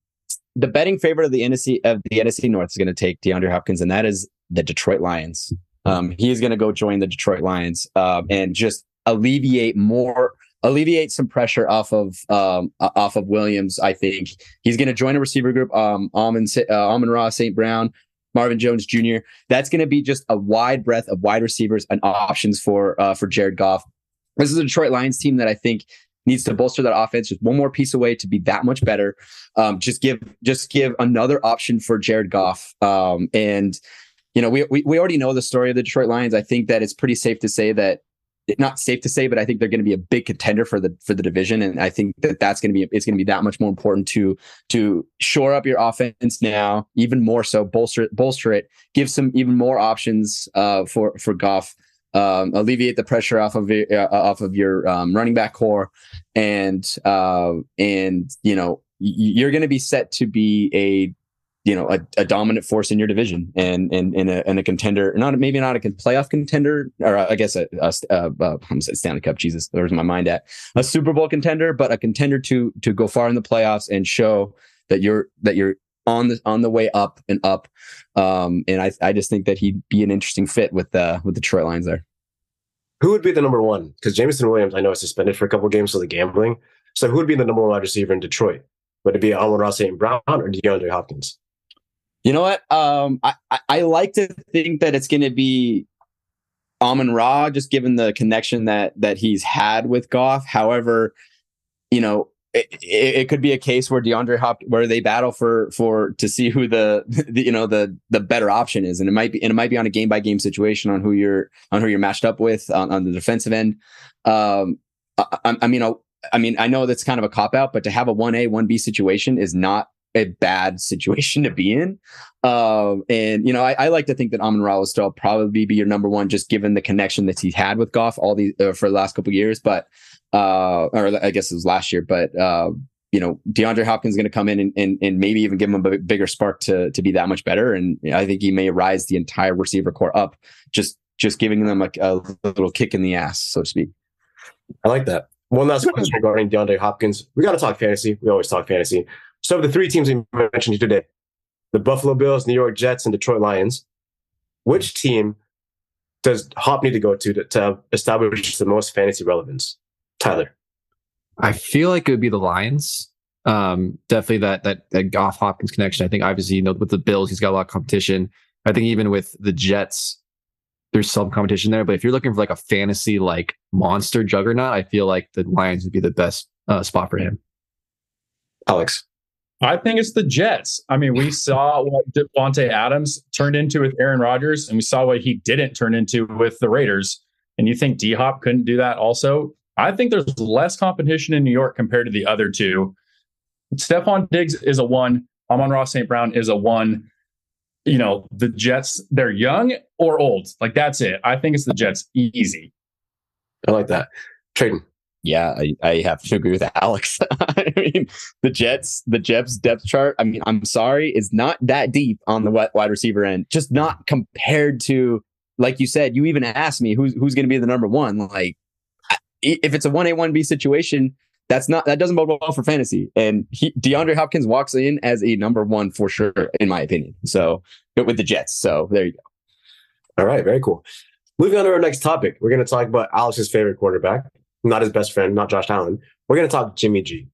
the betting favorite of the NFC of the NFC North is going to take DeAndre Hopkins, and that is the Detroit Lions. Um, is going to go join the Detroit Lions um, and just alleviate more, alleviate some pressure off of um, off of Williams. I think he's going to join a receiver group. Um, Amon, uh, Amon-Ra, St. Brown, Marvin Jones Jr. That's going to be just a wide breadth of wide receivers and options for uh, for Jared Goff. This is a Detroit Lions team that I think needs to bolster that offense just one more piece away to be that much better. Um, just give just give another option for Jared Goff. Um, and you know, we, we we already know the story of the Detroit Lions. I think that it's pretty safe to say that not safe to say, but I think they're going to be a big contender for the for the division, and I think that that's going to be it's going to be that much more important to to shore up your offense now, even more so bolster bolster it, give some even more options uh, for for Goff, um, alleviate the pressure off of your, uh, off of your um, running back corps, and uh, and you know you're going to be set to be a you know a, a, dominant force in your division and and and a, and a contender. Not maybe not a playoff contender or I guess a, a I'm Stanley Cup Jesus there's my mind at? A Super Bowl contender but a contender to to go far in the playoffs and show that you're that you're on the on the way up and up. Um and I I just think that he'd be an interesting fit with the with the Detroit Lions there. Who would be the number one? Because Jameson Williams I know is suspended for a couple games for the gambling. So who would be the number one wide receiver in Detroit? Would it be Amon-Ra St. Brown or DeAndre Hopkins? You know what? Um, I, I, I like to think that it's going to be Amon Ra, just given the connection that that he's had with Goff. However, you know, it, it, could be a case where DeAndre Hop where they battle for for to see who the, the, you know the the better option is, and it might be and it might be on a game by game situation on who you're on who you're matched up with on, on the defensive end. Um, I, I mean, I, I mean, I know that's kind of a cop out, but to have a one A one B situation is not a bad situation to be in. Um, and you know, I, I, like to think that Amon Ra will still probably be your number one, just given the connection that he's had with Goff all these uh, for the last couple years. But uh, or I guess it was last year. But uh, you know, DeAndre Hopkins is going to come in and, and, and maybe even give him a bigger spark to to be that much better. And you know, I think he may rise the entire receiver corps up, just just giving them a, a little kick in the ass, so to speak. I like that. One last question regarding DeAndre Hopkins. We got to talk fantasy. We always talk fantasy. So the three teams we mentioned today, the Buffalo Bills, New York Jets, and Detroit Lions, which team does Hop need to go to, to to, establish the most fantasy relevance? Tyler. I feel like it would be the Lions. Um, definitely that that that Goff Hopkins connection. I think obviously you know with the Bills, he's got a lot of competition. I think even with the Jets, there's some competition there. But if you're looking for like a fantasy like monster juggernaut, I feel like the Lions would be the best uh, spot for him. Alex. I think it's the Jets. I mean, we saw what Davante Adams turned into with Aaron Rodgers, and we saw what he didn't turn into with the Raiders. And you think D Hop couldn't do that also? I think there's less competition in New York compared to the other two. Stefon Diggs is a one. Amon-Ra St. Brown is a one. You know, the Jets, they're young or old. Like that's it. I think it's the Jets easy. I like that. Tradon yeah, I, I have to agree with Alex. I mean, the Jets, the Jets depth chart. I mean, I'm sorry, is not that deep on the wide receiver end. Just not compared to, like you said. You even asked me who's who's going to be the number one. Like, if it's a one A one B situation, that's not that doesn't bode well for fantasy. And he, DeAndre Hopkins walks in as a number one for sure, in my opinion. So, but with the Jets. So there you go. All right, very cool. Moving on to our next topic, we're going to talk about Alex's favorite quarterback, not his best friend, not Josh Allen. We're going to talk Jimmy G.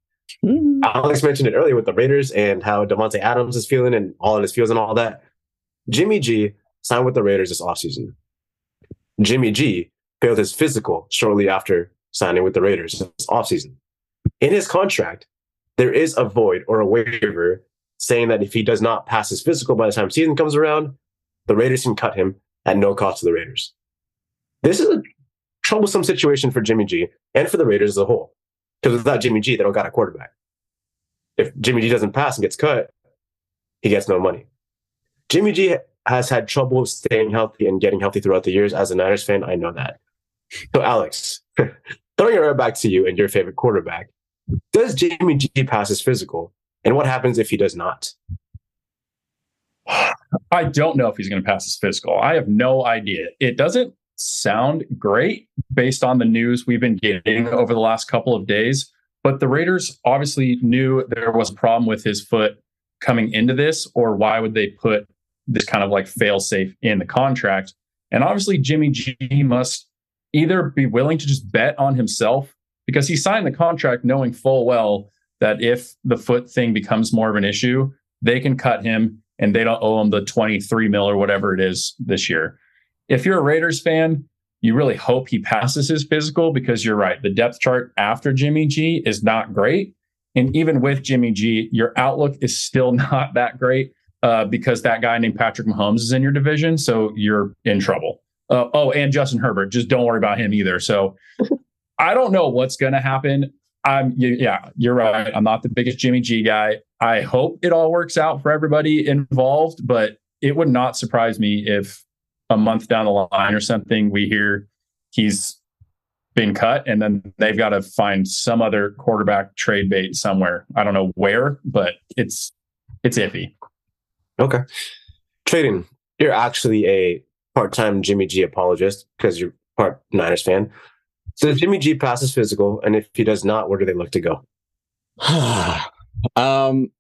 Mm-hmm. Alex mentioned it earlier with the Raiders and how Davante Adams is feeling and all of his feels and all that. Jimmy G signed with the Raiders this offseason. Jimmy G failed his physical shortly after signing with the Raiders this offseason. In his contract, there is a void or a waiver saying that if he does not pass his physical by the time season comes around, the Raiders can cut him at no cost to the Raiders. This is a troublesome situation for Jimmy G and for the Raiders as a whole. Because without Jimmy G, they don't got a quarterback. If Jimmy G doesn't pass and gets cut, he gets no money. Jimmy G has had trouble staying healthy and getting healthy throughout the years. As a Niners fan, I know that. So, Alex, throwing it right back to you and your favorite quarterback, does Jimmy G pass his physical? And what happens if he does not? I don't know if he's going to pass his physical. I have no idea. It doesn't sound great based on the news we've been getting over the last couple of days. But the Raiders obviously knew there was a problem with his foot coming into this, or why would they put this kind of like fail safe in the contract? And obviously, Jimmy G must either be willing to just bet on himself because he signed the contract knowing full well that if the foot thing becomes more of an issue, they can cut him and they don't owe him the 23 mil or whatever it is this year if you're a Raiders fan, You really hope he passes his physical because you're right. The depth chart after Jimmy G is not great. And even with Jimmy G, your outlook is still not that great uh, because that guy named Patrick Mahomes is in your division. So you're in trouble. Uh, oh, and Justin Herbert. Just don't worry about him either. So I don't know what's going to happen. I'm yeah, you're right. I'm not the biggest Jimmy G guy. I hope it all works out for everybody involved, but it would not surprise me if a month down the line or something we hear he's been cut and then they've got to find some other quarterback trade bait somewhere. I don't know where, but it's it's iffy. Okay. Tradon. You're actually a part-time Jimmy G apologist because you're part Niners fan. So if Jimmy G passes physical, and if he does not, where do they look to go? um,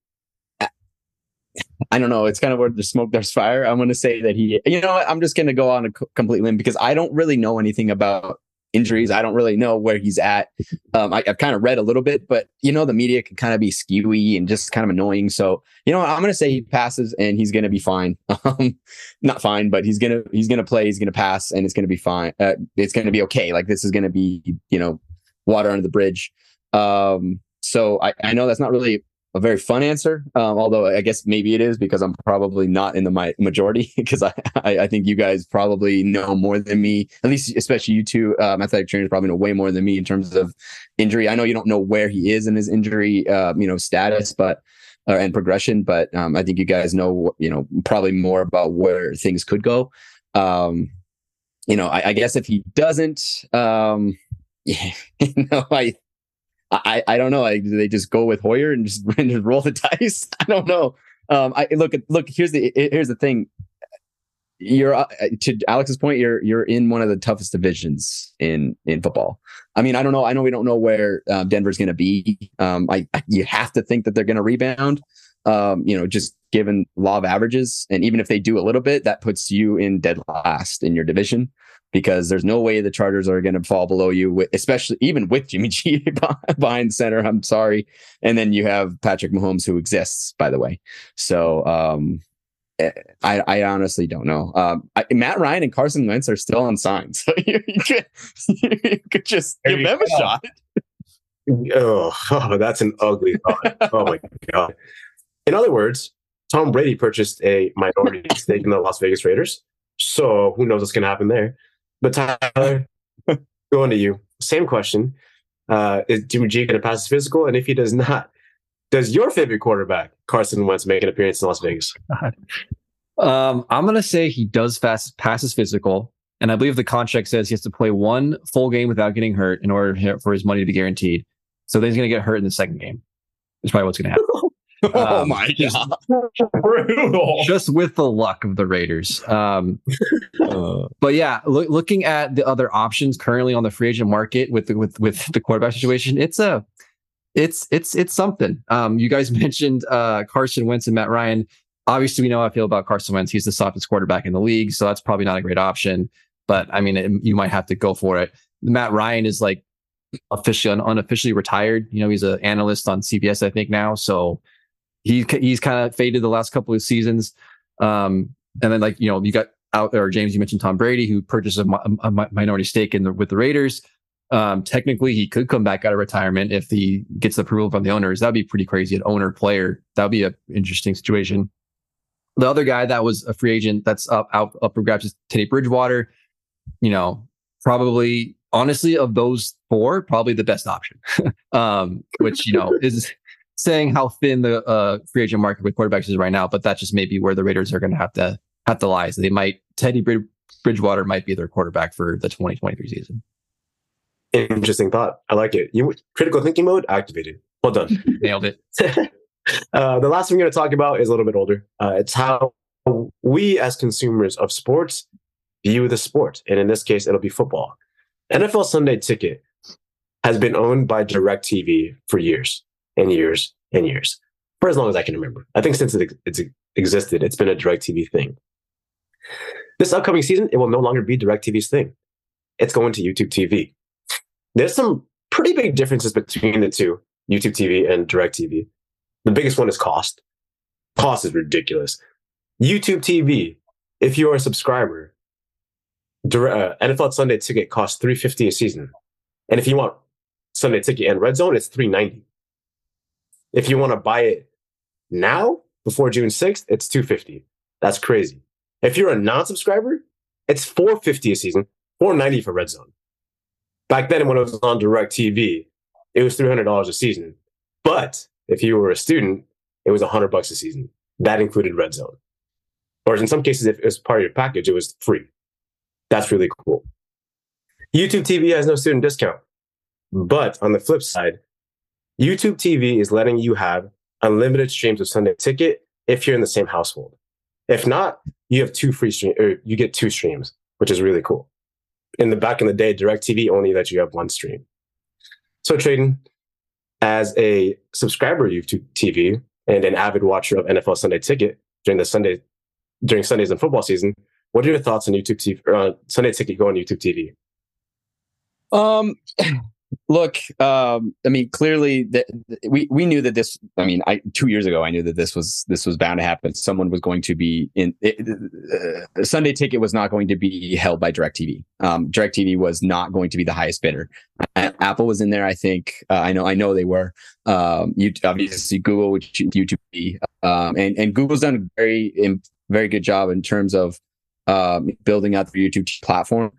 I don't know. It's kind of where there's smoke, there's fire. I'm going to say that he, you know what? I'm just going to go on a complete limb because I don't really know anything about injuries. I don't really know where he's at. Um, I, have kind of read a little bit, but you know, the media can kind of be skewy and just kind of annoying. So, you know, I'm going to say he passes and he's going to be fine. Um, not fine, but he's going to, he's going to play, he's going to pass and it's going to be fine. Uh, it's going to be okay. Like this is going to be, you know, water under the bridge. Um, so I, I know that's not really a very fun answer. Um, although I guess maybe it is because I'm probably not in the my majority because I, I, I think you guys probably know more than me. At least, especially you two, um, athletic trainers probably know way more than me in terms of injury. I know you don't know where he is in his injury, uh, you know, status, but and progression. But um, I think you guys know, you know, probably more about where things could go. Um, you know, I, I guess if he doesn't, um, yeah, you know, I I, I don't know. Like, do they just go with Hoyer and just, and just roll the dice? I don't know. Um, I look look. Here's the here's the thing. You're uh, to Alex's point. You're you're in one of the toughest divisions in in football. I mean, I don't know. I know we don't know where uh, Denver's going to be. Um, I you have to think that they're going to rebound. Um, you know, just given law of averages, and even if they do a little bit, that puts you in dead last in your division because there's no way the Chargers are going to fall below you, especially even with Jimmy G behind center. I'm sorry. And then you have Patrick Mahomes, who exists, by the way. So um, eh, I, I, honestly don't know. Um, I, Matt Ryan and Carson Wentz are still unsigned, so you, you, could, you could, just there give them go. a shot. Oh, oh, that's an ugly thought. oh my god. In other words, Tom Brady purchased a minority stake in the Las Vegas Raiders. So who knows what's going to happen there? But Tyler, going to you. Same question. Uh, is Jimmy G going to pass his physical? And if he does not, does your favorite quarterback, Carson Wentz, make an appearance in Las Vegas? Um, I'm going to say he does fast, pass his physical. And I believe the contract says he has to play one full game without getting hurt in order for his money to be guaranteed. So then he's going to get hurt in the second game. That's probably what's going to happen. oh um, my god, brutal! Just with the luck of the Raiders. Um, uh, but yeah, lo- looking at the other options currently on the free agent market with the, with with the quarterback situation, it's a it's it's it's something. Um, you guys mentioned uh, Carson Wentz and Matt Ryan. Obviously, we know how I feel about Carson Wentz. He's the softest quarterback in the league, so that's probably not a great option. But I mean, it, you might have to go for it. Matt Ryan is like officially unofficially retired. You know, he's an analyst on CBS, I think now. So he he's kind of faded the last couple of seasons. Um, and then like you know you got out there James, you mentioned Tom Brady who purchased a, a minority stake in the with the Raiders. Um, technically, he could come back out of retirement if he gets approval from the owners. That'd be pretty crazy. An owner player that'd be an interesting situation. The other guy that was a free agent that's up out up for grabs is Teddy Bridgewater. You know, probably honestly of those four, probably the best option. um, which you know is saying how thin the uh, free agent market with quarterbacks is right now, but that's just maybe where the Raiders are going to have to have to lie. So they might Teddy Bridgewater might be their quarterback for the 2023 season. Interesting thought. I like it. You critical thinking mode activated. Well done. Nailed it. uh, the last thing we're going to talk about is a little bit older. Uh, it's how we as consumers of sports view the sport, and in this case, it'll be football. NFL Sunday Ticket has been owned by DirecTV for years and years and years for as long as I can remember. I think since it, it's existed, it's been a DirecTV thing. This upcoming season, it will no longer be DirecTV's thing. It's going to YouTube TV. There's some pretty big differences between the two, YouTube TV and DirecTV. The biggest one is cost. Cost is ridiculous. YouTube TV, if you're a subscriber, uh, NFL Sunday ticket costs three fifty a season, and if you want Sunday ticket and Red Zone, it's three ninety. If you want to buy it now before June sixth, it's two fifty. That's crazy. If you're a non-subscriber, it's four fifty a season, four ninety for Red Zone. Back then, when it was on Direct TV, it was three hundred dollars a season. But if you were a student, it was hundred bucks a season. That included Red Zone. Or in some cases, if it was part of your package, it was free. That's really cool. YouTube TV has no student discount. But on the flip side, YouTube TV is letting you have unlimited streams of Sunday Ticket if you're in the same household. If not, you have two free streams, or you get two streams, which is really cool. In the back in the day, DirecTV only let you have one stream. So, Tradon, as a subscriber of YouTube TV and an avid watcher of NFL Sunday Ticket during the Sunday during Sundays and football season, what are your thoughts on YouTube TV or uh, Sunday Ticket going on YouTube TV? Um, look, um, I mean, clearly that we we knew that this. I mean, I two years ago I knew that this was this was bound to happen. Someone was going to be in. It, uh, Sunday Ticket was not going to be held by Directv. Um, Directv was not going to be the highest bidder. Apple was in there. I think uh, I know. I know they were. Um, you obviously Google, which YouTube, um, and and Google's done a very very good job in terms of um, building out the YouTube platform.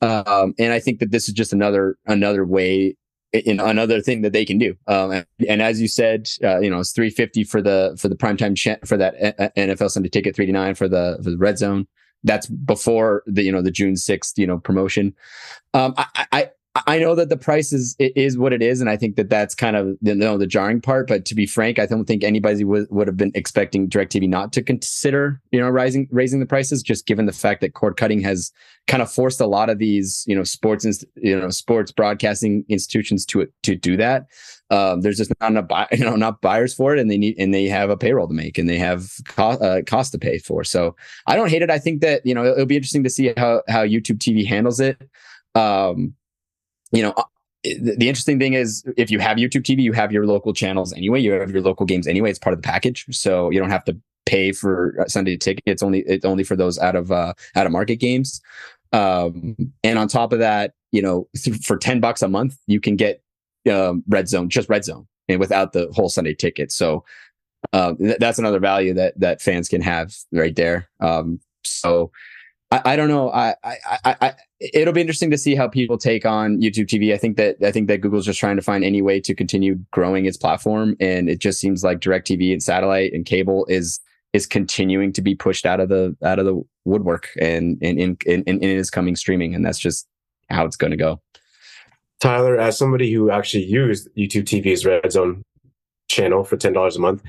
Um, and I think that this is just another another way, in another thing that they can do. Um, and, and, as you said, uh, you know, it's three fifty for the for the primetime ch- for that uh, uh, NFL Sunday ticket, three nine for the for the red zone. That's before the you know the June sixth you know promotion. Um, I, I I know that the price is is what it is, and I think that that's kind of you know the jarring part. But to be frank, I don't think anybody would, would have been expecting Directv not to consider you know rising raising the prices, just given the fact that cord cutting has kind of forced a lot of these you know sports you know sports broadcasting institutions to to do that. Um, there's just not enough buy, you know not buyers for it, and they need and they have a payroll to make, and they have cost uh, cost to pay for. So I don't hate it. I think that you know it'll be interesting to see how how YouTube TV handles it. Um, you know, uh, the interesting thing is if you have YouTube TV, you have your local channels anyway. You have your local games anyway. It's part of the package, so you don't have to pay for Sunday ticket. It's only it's only for those out of uh, out of market games. Um, and on top of that, you know, for ten bucks a month, you can get um, Red Zone, just Red Zone, and without the whole Sunday ticket. So uh, th- that's another value that that fans can have right there. Um, so I, I don't know. I, I, I, it'll be interesting to see how people take on YouTube TV. I think that I think that Google's just trying to find any way to continue growing its platform, and it just seems like Direct TV and satellite and cable is is continuing to be pushed out of the out of the woodwork, and and in in, in, in is coming streaming, and that's just how it's going to go. Tyler, as somebody who actually used YouTube TV's Red Zone channel for ten dollars a month,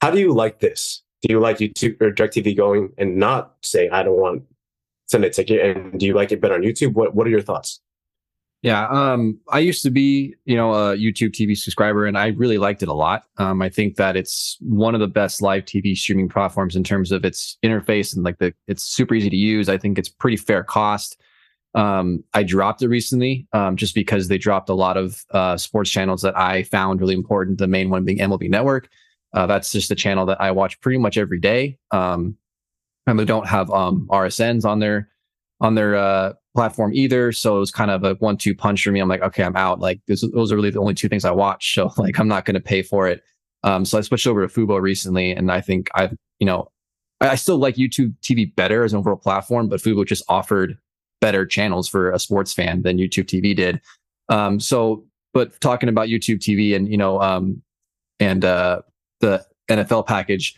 how do you like this? Do you like YouTube or DirecTV going and not saying I don't want Sunday Ticket, and do you like it better on YouTube? What What are your thoughts? Yeah, um, I used to be, you know, a YouTube TV subscriber, and I really liked it a lot. Um, I think that it's one of the best live TV streaming platforms in terms of its interface and like the it's super easy to use. I think it's pretty fair cost. Um, I dropped it recently um, just because they dropped a lot of uh, sports channels that I found really important. The main one being MLB Network. Uh, that's just a channel that I watch pretty much every day. Um, and they don't have um, RSNs on their on their uh, platform either. So it was kind of a one two punch for me. I'm like, okay, I'm out. Like this, those are really the only two things I watch. So like I'm not going to pay for it. Um, so I switched over to Fubo recently, and I think I've you know I, I still like YouTube TV better as an overall platform, but Fubo just offered better channels for a sports fan than YouTube TV did. Um, so, but talking about YouTube TV and you know um, and uh, the NFL package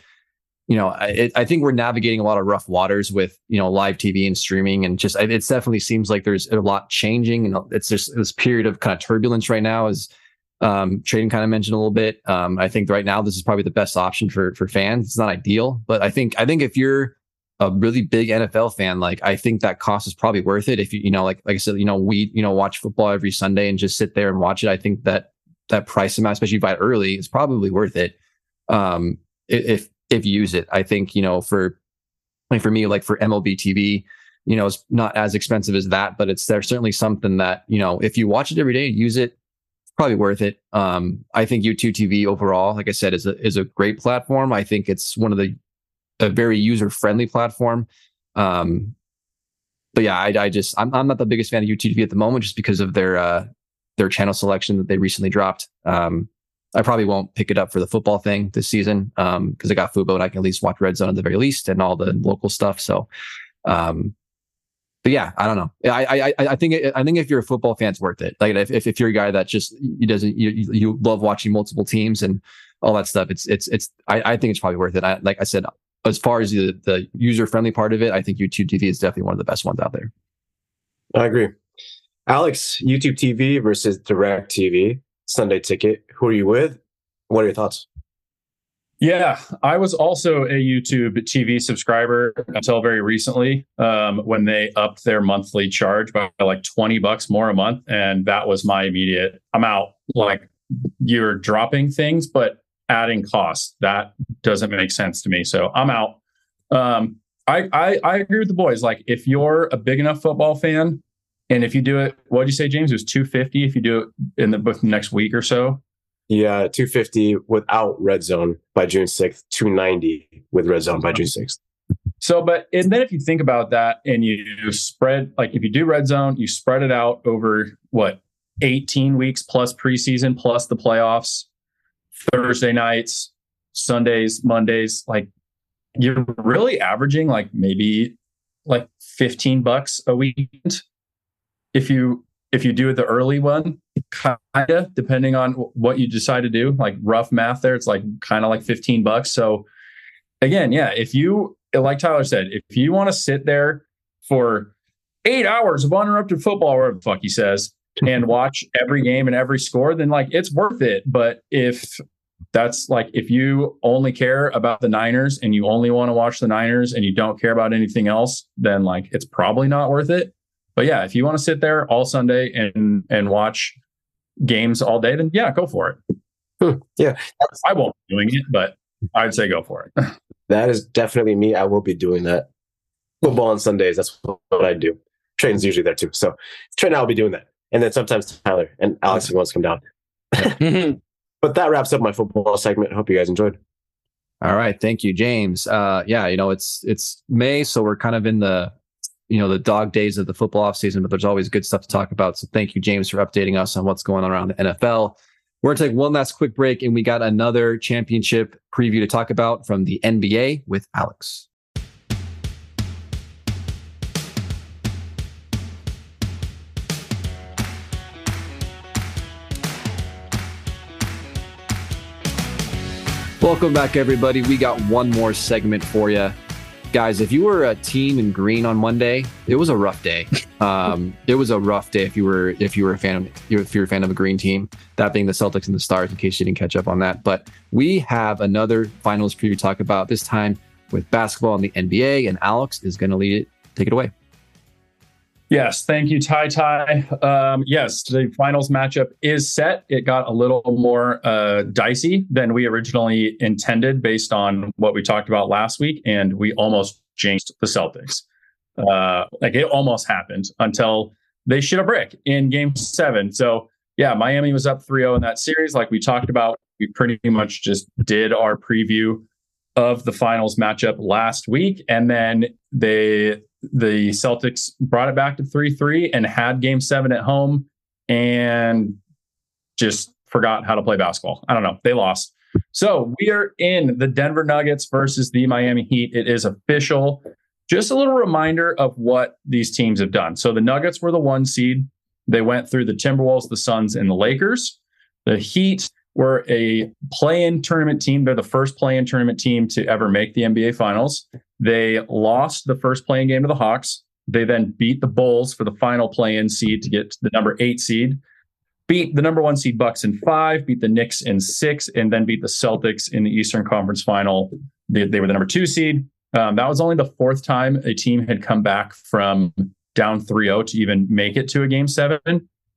you know, I, I, think we're navigating a lot of rough waters with, you know, live TV and streaming. And just, it definitely seems like there's a lot changing. And it's just this period of kind of turbulence right now, as um, Tradon kind of mentioned a little bit. Um, I think right now, this is probably the best option for, for fans. It's not ideal, but I think, I think if you're a really big NFL fan, like I think that cost is probably worth it. If you, you know, like, like I said, you know, we, you know, watch football every Sunday and just sit there and watch it. I think that that price amount, especially if you buy it early, is probably worth it. Um, if if you use it. I think, you know, for like for me, like for MLB TV, you know, it's not as expensive as that, but it's there's certainly something that, you know, if you watch it every day, use it, probably worth it. Um, I think YouTube TV overall, like I said, is a is a great platform. I think it's one of the a very user friendly platform. Um, but yeah, I, I just I'm I'm not the biggest fan of YouTube TV at the moment just because of their uh their channel selection that they recently dropped. Um, I probably won't pick it up for the football thing this season um because I got Fubo and I can at least watch Red Zone at the very least and all the local stuff. So, um, but yeah, I don't know. I I I think I think if you're a football fan, it's worth it. Like if if you're a guy that just you doesn't you you love watching multiple teams and all that stuff, it's it's it's I, I think it's probably worth it. I, like I said, as far as the, the user friendly part of it, I think YouTube TV is definitely one of the best ones out there. I agree. Alex, YouTube TV versus Direct TV, Sunday ticket. Who are you with? What are your thoughts? Yeah, I was also a YouTube TV subscriber until very recently um, when they upped their monthly charge by like 20 bucks more a month. And that was my immediate, I'm out. Like you're dropping things, but adding costs. That doesn't make sense to me. So I'm out. Um, I, I, I agree with the boys. Like if you're a big enough football fan, and if you do it, what did you say, James? It was 250 if you do it in the next week or so. Yeah, 250 without red zone by June 6th, 290 with red zone by June 6th. So, but and then if you think about that and you spread, like if you do red zone, you spread it out over what 18 weeks plus preseason plus the playoffs. Thursday nights, Sundays, Mondays, like you're really averaging like maybe like 15 bucks a week if you if you do it the early one kind of depending on what you decide to do like rough math there it's like kind of like 15 bucks so again yeah if you like tyler said if you want to sit there for eight hours of uninterrupted football whatever the fuck he says and watch every game and every score, then like it's worth it. But if that's like if you only care about the Niners and you only want to watch the Niners and you don't care about anything else, then like it's probably not worth it. But yeah, if you want to sit there all Sunday and and watch games all day, then yeah, go for it. Hmm, yeah, I won't be doing it, but I'd say go for it. that is definitely me. I will be doing that. Football on Sundays. That's what I do. Train's usually there too. So train, I'll be doing that and then sometimes Tyler and Alex wants to come down. but that wraps up my football segment. Hope you guys enjoyed. All right, thank you, James. Uh, yeah, you know it's it's May, so we're kind of in the you know the dog days of the football off season, but there's always good stuff to talk about. So thank you, James, for updating us on what's going on around the NFL. We're gonna take one last quick break, and we got another championship preview to talk about from the NBA with Alex. Welcome back, everybody. We got one more segment for you. Guys, if you were a team in green on Monday, it was a rough day. Um, it was a rough day if you were if you were a fan of if you're a fan of a green team, that being the Celtics and the Stars, in case you didn't catch up on that. But we have another finals preview to talk about, this time with basketball and the NBA, and Alex is gonna lead it. Take it away. Yes, thank you, Ty Ty. Um, yes, the finals matchup is set. It got a little more uh, dicey than we originally intended based on what we talked about last week, and we almost jinxed the Celtics. Uh, like it almost happened until they shit a brick in game seven. So, yeah, Miami was up 3 0 in that series. Like we talked about, we pretty much just did our preview of the finals matchup last week. And then they the Celtics brought it back to 3 3 and had game seven at home and just forgot how to play basketball. I don't know. They lost. So we are in the Denver Nuggets versus the Miami Heat. It is official. Just a little reminder of what these teams have done. So the Nuggets were the one seed. They went through the Timberwolves, the Suns, and the Lakers. The Heat were a play-in tournament team. They're the first play-in tournament team to ever make the NBA Finals. They lost the first play-in game to the Hawks. They then beat the Bulls for the final play-in seed to get to the number eight seed. Beat the number one seed Bucks in five, beat the Knicks in six, and then beat the Celtics in the Eastern Conference Final. They, they were the number two seed. Um, that was only the fourth time a team had come back from down 3-0 to even make it to a game seven.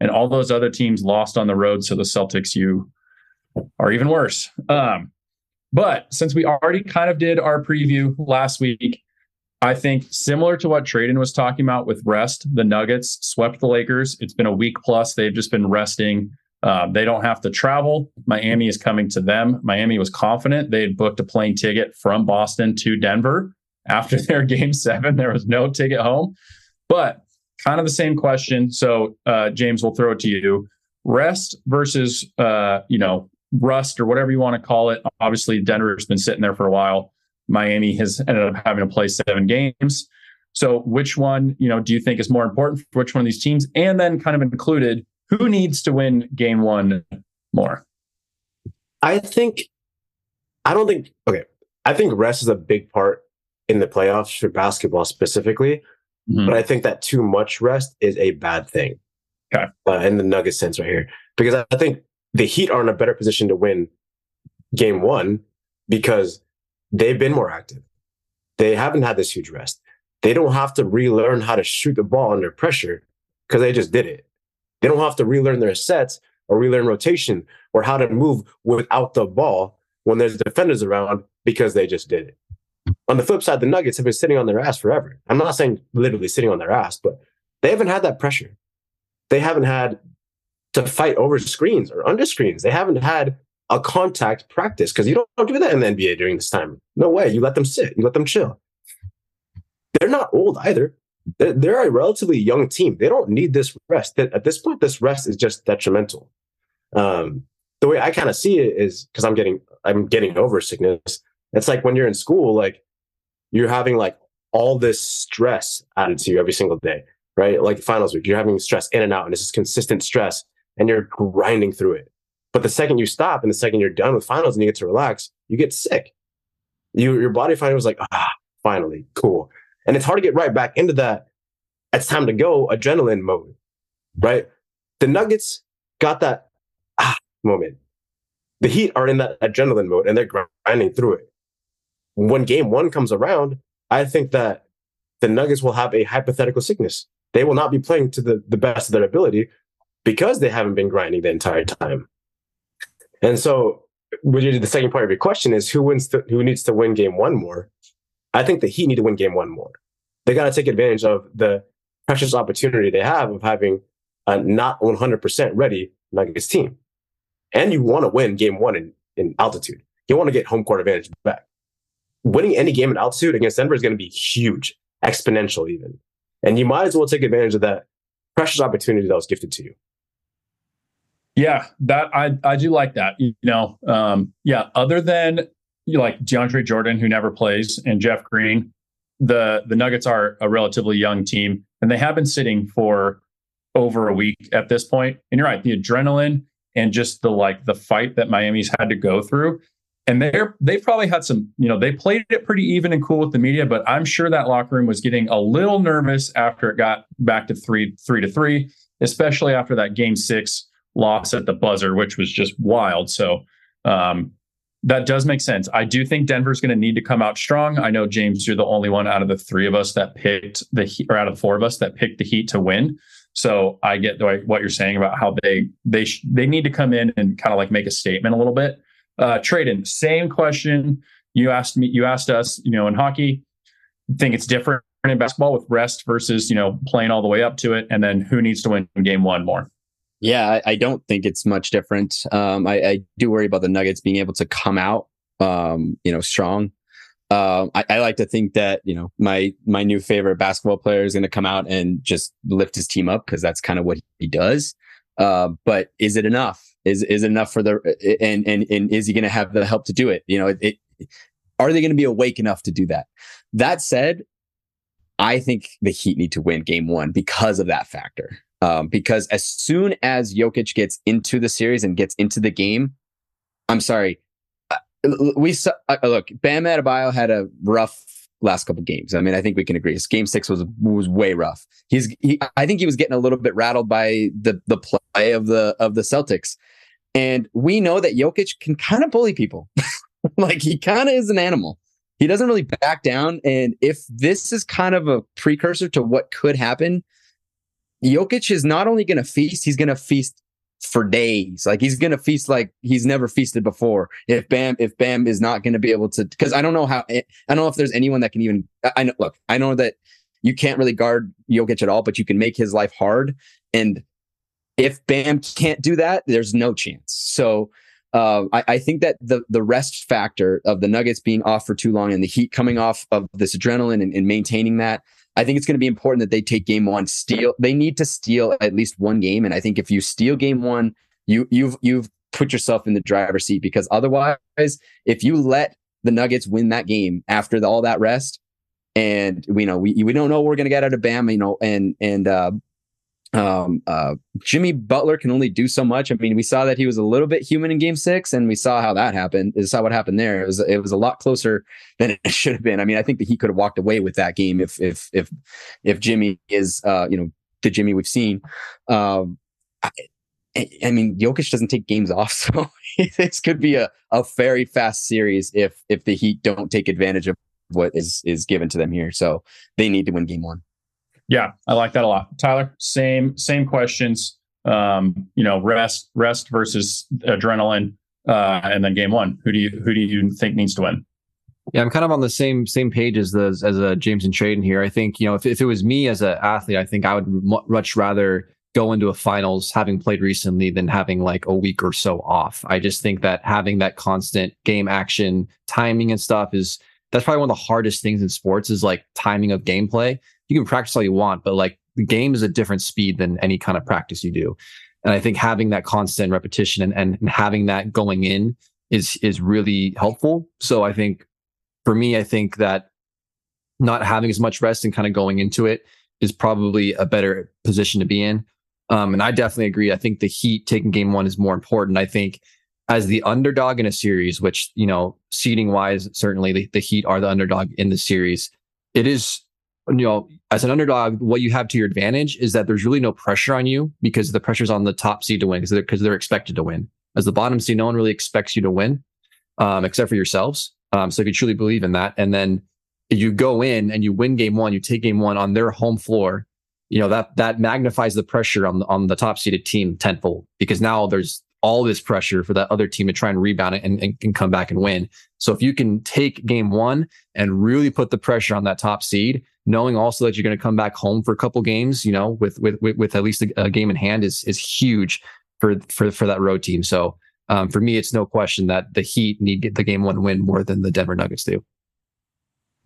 And all those other teams lost on the road. So the Celtics, you or even worse. Um, but since we already kind of did our preview last week, I think similar to what Tradon was talking about with rest, the Nuggets swept the Lakers. It's been a week plus. They've just been resting. Uh, they don't have to travel. Miami is coming to them. Miami was confident. They had booked a plane ticket from Boston to Denver after their game seven. There was no ticket home. But kind of the same question. So, uh, James, we'll throw it to you. Rest versus, uh, you know, rust or whatever you want to call it. Obviously, Denver's been sitting there for a while. Miami has ended up having to play seven games. So, which one, you know, do you think is more important for which one of these teams? And then, kind of included, who needs to win game one more? I think, I don't think, okay, I think rest is a big part in the playoffs for basketball specifically. Mm-hmm. But I think that too much rest is a bad thing. Okay. Uh, in the Nugget sense right here. Because I think the Heat are in a better position to win game one because they've been more active. They haven't had this huge rest. They don't have to relearn how to shoot the ball under pressure because they just did it. They don't have to relearn their sets or relearn rotation or how to move without the ball when there's defenders around because they just did it. On the flip side, the Nuggets have been sitting on their ass forever. I'm not saying literally sitting on their ass, but they haven't had that pressure. They haven't had to fight over screens or under screens. They haven't had a contact practice because you don't, don't do that in the NBA during this time. No way. You let them sit, you let them chill. They're not old either. They're, they're a relatively young team. They don't need this rest. At this point, this rest is just detrimental. Um, the way I kind of see it is because I'm getting I'm getting over sickness. It's like when you're in school, like you're having like all this stress added to you every single day, right? Like finals week, you're having stress in and out, and it's just consistent stress, and you're grinding through it. But the second you stop and the second you're done with finals and you get to relax, you get sick. You, your body finally was like, ah, finally, cool. And it's hard to get right back into that. It's time to go adrenaline mode, right? The Nuggets got that ah moment. The Heat are in that adrenaline mode and they're grinding through it when game one comes around, I think that the Nuggets will have a hypothetical sickness. They will not be playing to the, the best of their ability because they haven't been grinding the entire time. And so, the second part of your question is who wins? The, who needs to win game one more? I think the Heat need to win game one more. They got to take advantage of the precious opportunity they have of having a not 100% ready Nuggets team. And you want to win game one in, in altitude. You want to get home court advantage back winning any game in altitude against Denver is going to be huge, exponential even. And you might as well take advantage of that precious opportunity that was gifted to you. Yeah, that I I do like that. You know, um, yeah. Other than you know, like DeAndre Jordan, who never plays, and Jeff Green, the the Nuggets are a relatively young team, and they have been sitting for over a week at this point. And you're right, the adrenaline and just the like the fight that Miami's had to go through and they're they've probably had some you know they played it pretty even and cool with the media but i'm sure that locker room was getting a little nervous after it got back to three three to three especially after that game six loss at the buzzer which was just wild so um, that does make sense i do think denver's going to need to come out strong i know james you're the only one out of the three of us that picked the or out of four of us that picked the heat to win so i get what you're saying about how they they sh- they need to come in and kind of like make a statement a little bit uh, Tradon, same question you asked me. You asked us. You know, in hockey, think it's different in basketball with rest versus you know playing all the way up to it, and then who needs to win game one more. Yeah, I, I don't think it's much different. Um, I, I, do worry about the Nuggets being able to come out, um, you know, strong. Um, I, I, like to think that you know my my new favorite basketball player is going to come out and just lift his team up because that's kind of what he does. Uh, but is it enough? Is is enough for the and and and is he going to have the help to do it? You know, it, it, are they going to be awake enough to do that? That said, I think the Heat need to win Game One because of that factor. Um, because as soon as Jokic gets into the series and gets into the game, I'm sorry, uh, we saw, uh, look. Bam Adebayo had a rough last couple games. I mean, I think we can agree. Game six was was way rough. He's he, I think he was getting a little bit rattled by the the play of the of the Celtics, and we know that Jokic can kind of bully people. like he kind of is an animal. He doesn't really back down. And if this is kind of a precursor to what could happen, Jokic is not only going to feast, he's going to feast for days. Like he's going to feast like he's never feasted before. If Bam, if Bam is not going to be able to, because I don't know how, eh, I don't know if there's anyone that can even. I know. Look, I know that you can't really guard Jokic at all, but you can make his life hard. And if Bam can't do that, there's no chance. So uh, I, I, think that the the rest factor of the Nuggets being off for too long and the Heat coming off of this adrenaline and, and maintaining that, I think it's going to be important that they take game one, steal. They need to steal at least one game, and I think if you steal game one, you you've you've put yourself in the driver's seat because otherwise, if you let the Nuggets win that game after the, all that rest, and we know we we don't know what we're going to get out of Bam, you know, and and uh, um, uh, Jimmy Butler can only do so much. I mean, we saw that he was a little bit human in Game Six, and we saw how that happened. Is saw what happened there. It was it was a lot closer than it should have been. I mean, I think that he could have walked away with that game if if if if Jimmy is uh, you know the Jimmy we've seen. Um, I, I mean, Jokic doesn't take games off, so this could be a, a very fast series if if the Heat don't take advantage of what is is given to them here. So they need to win Game One. Yeah, I like that a lot. Tyler, same same questions. Um, you know, rest rest versus adrenaline, uh, and then game one. Who do you who do you think needs to win? Yeah, I'm kind of on the same same page as the as a James and Tradon here. I think you know if if it was me as an athlete, I think I would much rather go into a finals having played recently than having like a week or so off. I just think that having that constant game action, timing and stuff is that's probably one of the hardest things in sports is like timing of gameplay you can practice all you want, but like the game is a different speed than any kind of practice you do. And I think having that constant repetition and, and, having that going in is is really helpful. So I think for me, I think that not having as much rest and kind of going into it is probably a better position to be in. Um, and I definitely agree. I think the Heat taking game one is more important. I think as the underdog in a series, which, you know, seeding wise, certainly the, the Heat are the underdog in the series. It is you know, as an underdog, what you have to your advantage is that there's really no pressure on you because the pressure's on the top seed to win because they're, cause they're expected to win. As the bottom seed, no one really expects you to win, um, except for yourselves. Um, so if you truly believe in that, and then you go in and you win game one, you take game one on their home floor, you know that that magnifies the pressure on the, on the top seeded team tenfold because now there's all this pressure for that other team to try and rebound it and, and, and come back and win. So if you can take game one and really put the pressure on that top seed, knowing also that you're going to come back home for a couple games, you know, with with with, with at least a, a, game in hand is is huge for for for that road team. So um, for me, it's no question that the Heat need the game one win more than the Denver Nuggets do.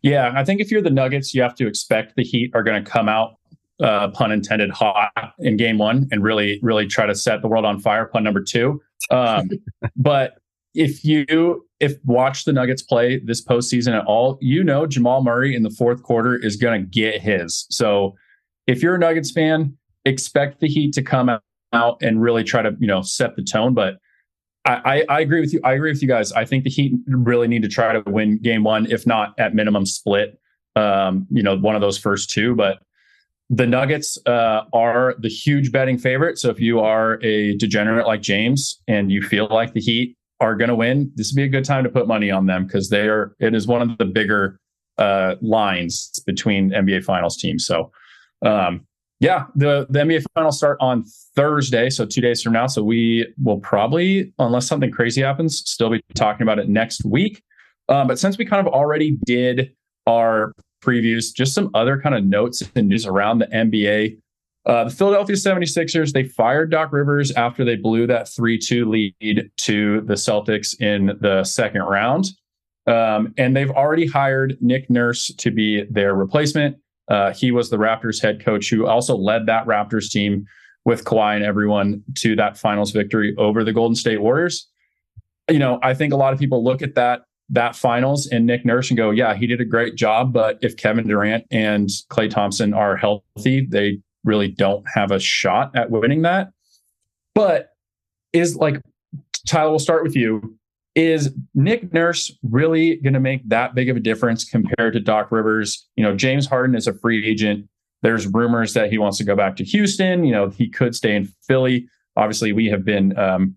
Yeah, I think if you're the Nuggets, you have to expect the Heat are going to come out, uh, pun intended, hot in game one and really, really try to set the world on fire. Pun number two. Um, but if you if watch the Nuggets play this postseason at all, you know Jamal Murray in the fourth quarter is going to get his. So if you're a Nuggets fan, expect the Heat to come out and really try to you know set the tone. But I, I, I agree with you. I agree with you guys. I think the Heat really need to try to win Game One, if not at minimum split. Um, you know, one of those first two, but the Nuggets uh, are the huge betting favorite. So if you are a degenerate like James and you feel like the Heat are going to win, this would be a good time to put money on them because they are. It is one of the bigger uh, lines between NBA Finals teams. So, um, yeah, the the NBA Finals start on Thursday, so two days from now. So we will probably, unless something crazy happens, still be talking about it next week. Um, but since we kind of already did our previews, just some other kind of notes and news around the NBA. Uh, the Philadelphia 76ers, they fired Doc Rivers after they blew that 3 2 lead to the Celtics in the second round. Um, and they've already hired Nick Nurse to be their replacement. Uh, he was the Raptors head coach who also led that Raptors team with Kawhi and everyone to that finals victory over the Golden State Warriors. You know, I think a lot of people look at that that finals and Nick Nurse and go, yeah, he did a great job. But if Kevin Durant and Klay Thompson are healthy, they really don't have a shot at winning that. But is like, Tyler, we'll start with you. Is Nick Nurse really going to make that big of a difference compared to Doc Rivers? You know, James Harden is a free agent. There's rumors that he wants to go back to Houston. You know, he could stay in Philly. Obviously, we have been um,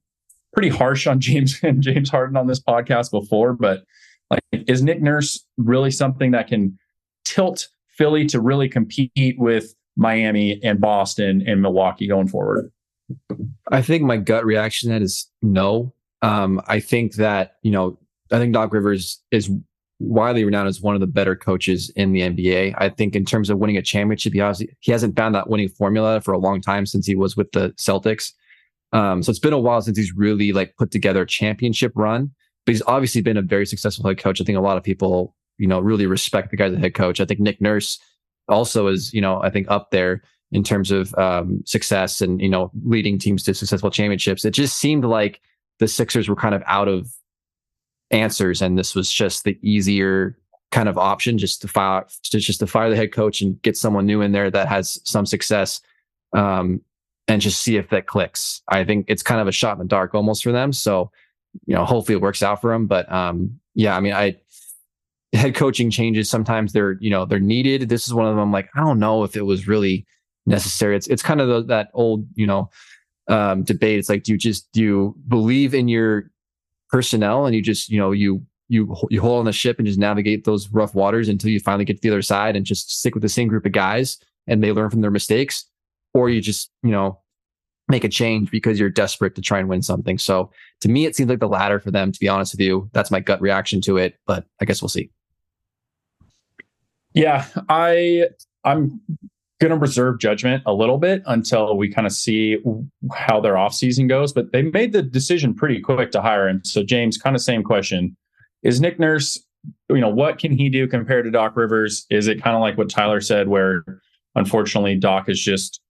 pretty harsh on James and James Harden on this podcast before, but like, is Nick Nurse really something that can tilt Philly to really compete with Miami and Boston and Milwaukee going forward? I think my gut reaction to that is no. Um, I think that, you know, I think Doc Rivers is widely renowned as one of the better coaches in the NBA. I think in terms of winning a championship, he, has, he hasn't found that winning formula for a long time since he was with the Celtics. Um, so it's been a while since he's really like put together a championship run, but he's obviously been a very successful head coach. I think a lot of people, you know, really respect the guy as a head coach. I think Nick Nurse also is, you know, I think up there in terms of um, success and, you know, leading teams to successful championships. It just seemed like the Sixers were kind of out of answers and this was just the easier kind of option just to fire just to fire the head coach and get someone new in there that has some success um, and just see if that clicks. I think it's kind of a shot in the dark almost for them. So, you know, hopefully it works out for them. But um, yeah, I mean, I head coaching changes sometimes they're you know they're needed. This is one of them. I'm Like I don't know if it was really necessary. It's it's kind of the, that old you know um, debate. It's like do you just do you believe in your personnel and you just you know you you you hold on the ship and just navigate those rough waters until you finally get to the other side and just stick with the same group of guys and they learn from their mistakes or you just, you know, make a change because you're desperate to try and win something. So to me, it seems like the latter for them, to be honest with you. That's my gut reaction to it, but I guess we'll see. Yeah, I I'm going to reserve judgment a little bit until we kind of see how their offseason goes, but they made the decision pretty quick to hire him. So James, kind of same question. Is Nick Nurse, you know, what can he do compared to Doc Rivers? Is it kind of like what Tyler said where unfortunately Doc is just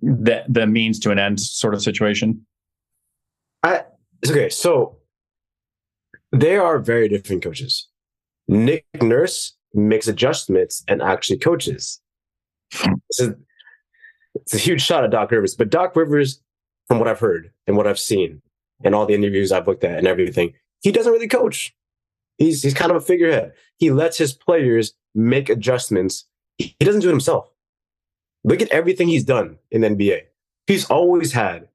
the the means to an end sort of situation? I okay, so they are very different coaches. Nick Nurse makes adjustments and actually coaches. This is, it's a huge shot at Doc Rivers, but Doc Rivers, from what I've heard and what I've seen and all the interviews I've looked at and everything, he doesn't really coach. He's he's kind of a figurehead. He lets his players make adjustments. He doesn't do it himself. Look at everything he's done in NBA. He's always had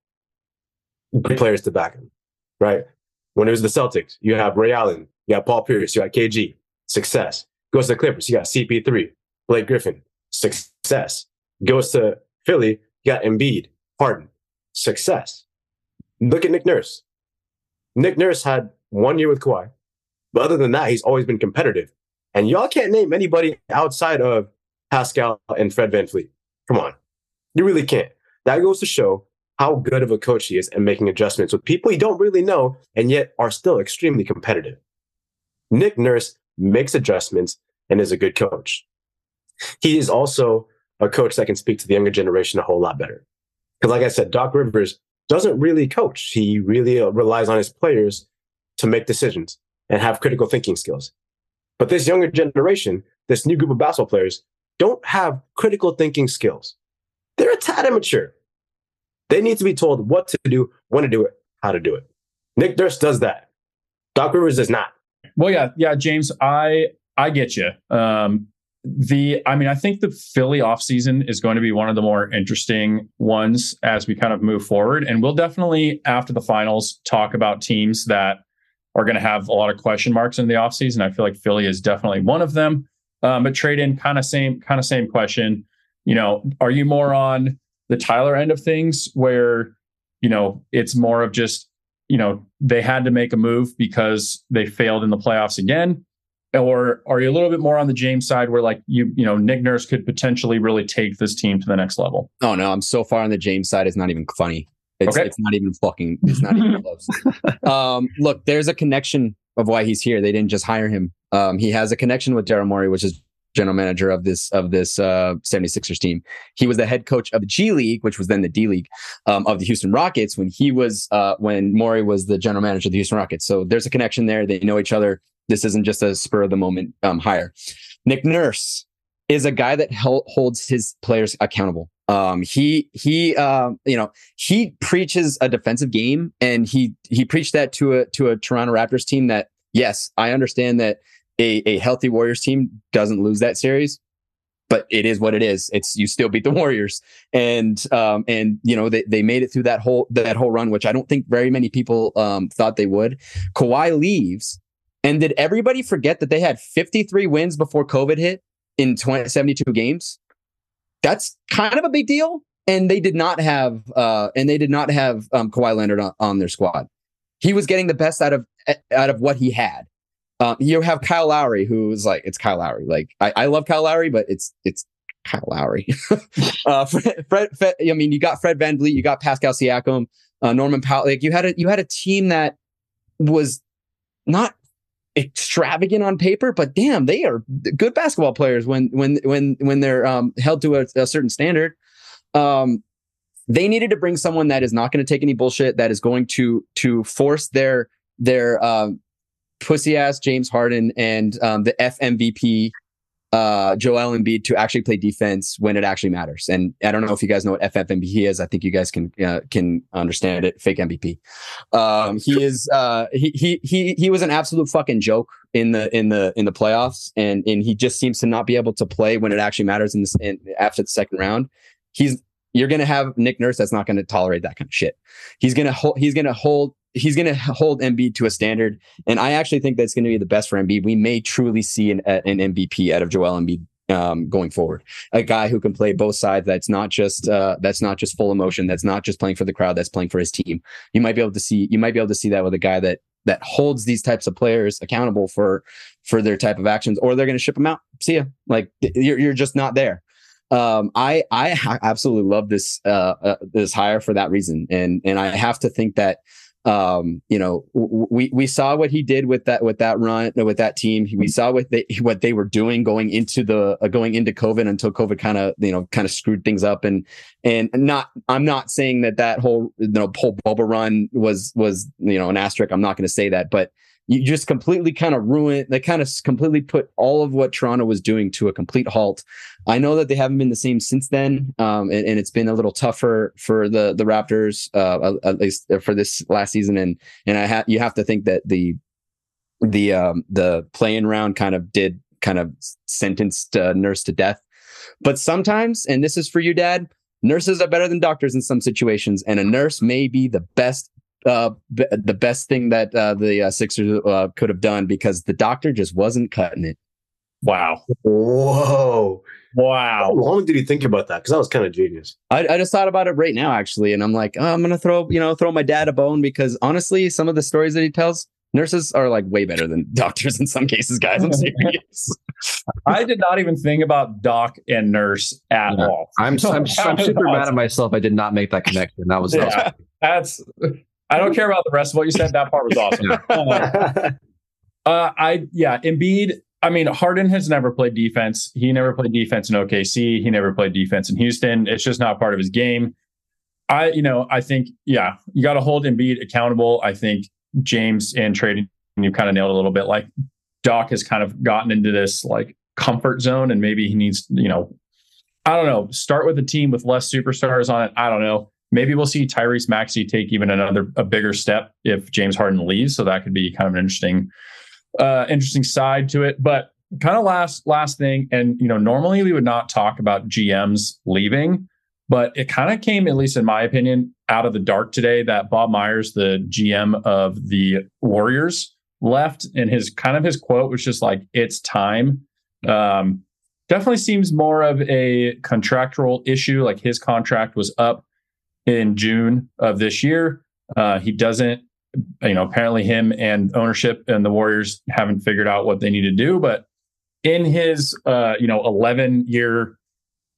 good players to back him, right? When it was the Celtics, you have Ray Allen, you have Paul Pierce, you got KG, success. Goes to the Clippers, you got CP3, Blake Griffin, success. Goes to Philly, you got Embiid, Harden, success. Look at Nick Nurse. Nick Nurse had one year with Kawhi, but other than that, he's always been competitive. And y'all can't name anybody outside of Pascal and Fred Van VanVleet. Come on. You really can't. That goes to show how good of a coach he is and making adjustments with people you don't really know and yet are still extremely competitive. Nick Nurse makes adjustments and is a good coach. He is also a coach that can speak to the younger generation a whole lot better. Because, like I said, Doc Rivers doesn't really coach. He really uh, relies on his players to make decisions and have critical thinking skills. But this younger generation, this new group of basketball players, don't have critical thinking skills. They're a tad immature. They need to be told what to do, when to do it, how to do it. Nick Nurse does that. Doc Rivers does not. Well, yeah, yeah, James, I I get you. Um, the I mean, I think the Philly offseason is going to be one of the more interesting ones as we kind of move forward. And we'll definitely, after the finals, talk about teams that are going to have a lot of question marks in the offseason. I feel like Philly is definitely one of them. Um, but Tradon kind of same kind of same question. You know, are you more on the Tyler end of things where you know it's more of just you know they had to make a move because they failed in the playoffs again, or are you a little bit more on the James side where like you you know Nick Nurse could potentially really take this team to the next level? Oh no, I'm so far on the James side. It's not even funny. It's, okay. it's not even fucking. It's not even close. um, look, there's a connection of why he's here. They didn't just hire him. Um, he has a connection with Daryl Morey, which is general manager of this of this uh, 76ers team. He was the head coach of the G League, which was then the D League um, of the Houston Rockets when he was uh, when Morey was the general manager of the Houston Rockets. So there's a connection there. They know each other. This isn't just a spur of the moment um, hire. Nick Nurse is a guy that holds his players accountable. Um, he he uh, you know he preaches a defensive game, and he he preached that to a to a Toronto Raptors team that yes, I understand that a, a healthy Warriors team doesn't lose that series, but it is what it is. It's you still beat the Warriors, and um, and you know they, they made it through that whole that whole run, which I don't think very many people um, thought they would. Kawhi leaves, and did everybody forget that they had 53 wins before COVID hit in 20, 72 games? That's kind of a big deal, and they did not have uh, and they did not have um, Kawhi Leonard on, on their squad. He was getting the best out of out of what he had um, you have Kyle Lowry, who's like, it's Kyle Lowry. Like, I, I love Kyle Lowry, but it's it's Kyle Lowry. uh, Fred, Fred, Fred, I mean, you got Fred VanVleet, you got Pascal Siakam. uh, Norman Powell. Like you had a you had a team that was not extravagant on paper, but damn, they are good basketball players when when when when they're um, held to a, a certain standard. Um, they needed to bring someone that is not going to take any bullshit, that is going to to force their their um, pussy ass James Harden and um, the FMVP uh, Joel Embiid to actually play defense when it actually matters. And I don't know if you guys know what FFMVP is. I think you guys can uh, can understand it. Fake MVP. Um, he is uh, he he he he was an absolute fucking joke in the in the in the playoffs, and and he just seems to not be able to play when it actually matters in this in, after the second round. He's you're going to have Nick Nurse that's not going to tolerate that kind of shit. He's going to hold. He's going to hold he's going to hold Embiid to a standard, and I actually think that's going to be the best for Embiid. We may truly see an, an MVP out of Joel Embiid um, going forward. A guy who can play both sides. That's not just uh, that's not just full emotion. That's not just playing for the crowd. That's playing for his team. You might be able to see you might be able to see that with a guy that that holds these types of players accountable for for their type of actions, or they're going to ship them out. See ya. Like you're you're just not there. Um, I I absolutely love this uh, uh this hire for that reason, and and I have to think that um, you know, we we saw what he did with that with that run with that team. We saw what they what they were doing going into the uh, going into COVID until COVID kind of you know kind of screwed things up. And and not I'm not saying that that whole you know whole bubble run was was you know an asterisk. I'm not going to say that, but you just completely kind of ruined they kind of completely put all of what Toronto was doing to a complete halt. I know that they haven't been the same since then, um, and, and, it's been a little tougher for the the Raptors, uh, at least for this last season. And and I have you have to think that the the um, the play-in round kind of did kind of sentenced uh, Nurse to death. But sometimes, and this is for you, Dad, nurses are better than doctors in some situations, and a nurse may be the best uh, b- the best thing that uh, the uh, Sixers uh, could have done because the doctor just wasn't cutting it. Wow. Whoa. Wow. How long did you think about that? Because that was kind of genius. I, I, just thought about it right now, actually, and I'm like, oh, I'm gonna throw you know throw my dad a bone because honestly, some of the stories that he tells, nurses are like way better than doctors in some cases. Guys, I'm serious. I did not even think about doc and nurse at yeah. all. I'm I'm, I'm super awesome. mad at myself. I did not make that connection. That was yeah, awesome. that's I don't care about the rest of what you said. That part was awesome. uh, uh, I yeah, Embiid. I mean, Harden has never played defense. He never played defense in OKC. He never played defense in Houston. It's just not part of his game. I, you know, I think, yeah, you got to hold Embiid accountable. I think James and Tradon, you kind of nailed a little bit. Like Doc has kind of gotten into this like comfort zone, and maybe he needs, you know, I don't know, start with a team with less superstars on it. I don't know. Maybe we'll see Tyrese Maxey take even another a bigger step if James Harden leaves. So that could be kind of an interesting, uh, interesting side to it. But kind of last last thing, and you know, normally we would not talk about GMs leaving, but it kind of came, at least in my opinion, out of the dark today that Bob Myers, the GM of the Warriors, left, and his kind of his quote was just like, "It's time." Um, definitely seems more of a contractual issue. Like his contract was up in June of this year. Uh, he doesn't, you know, apparently him and ownership and the Warriors haven't figured out what they need to do. But in his, uh, you know, 11 year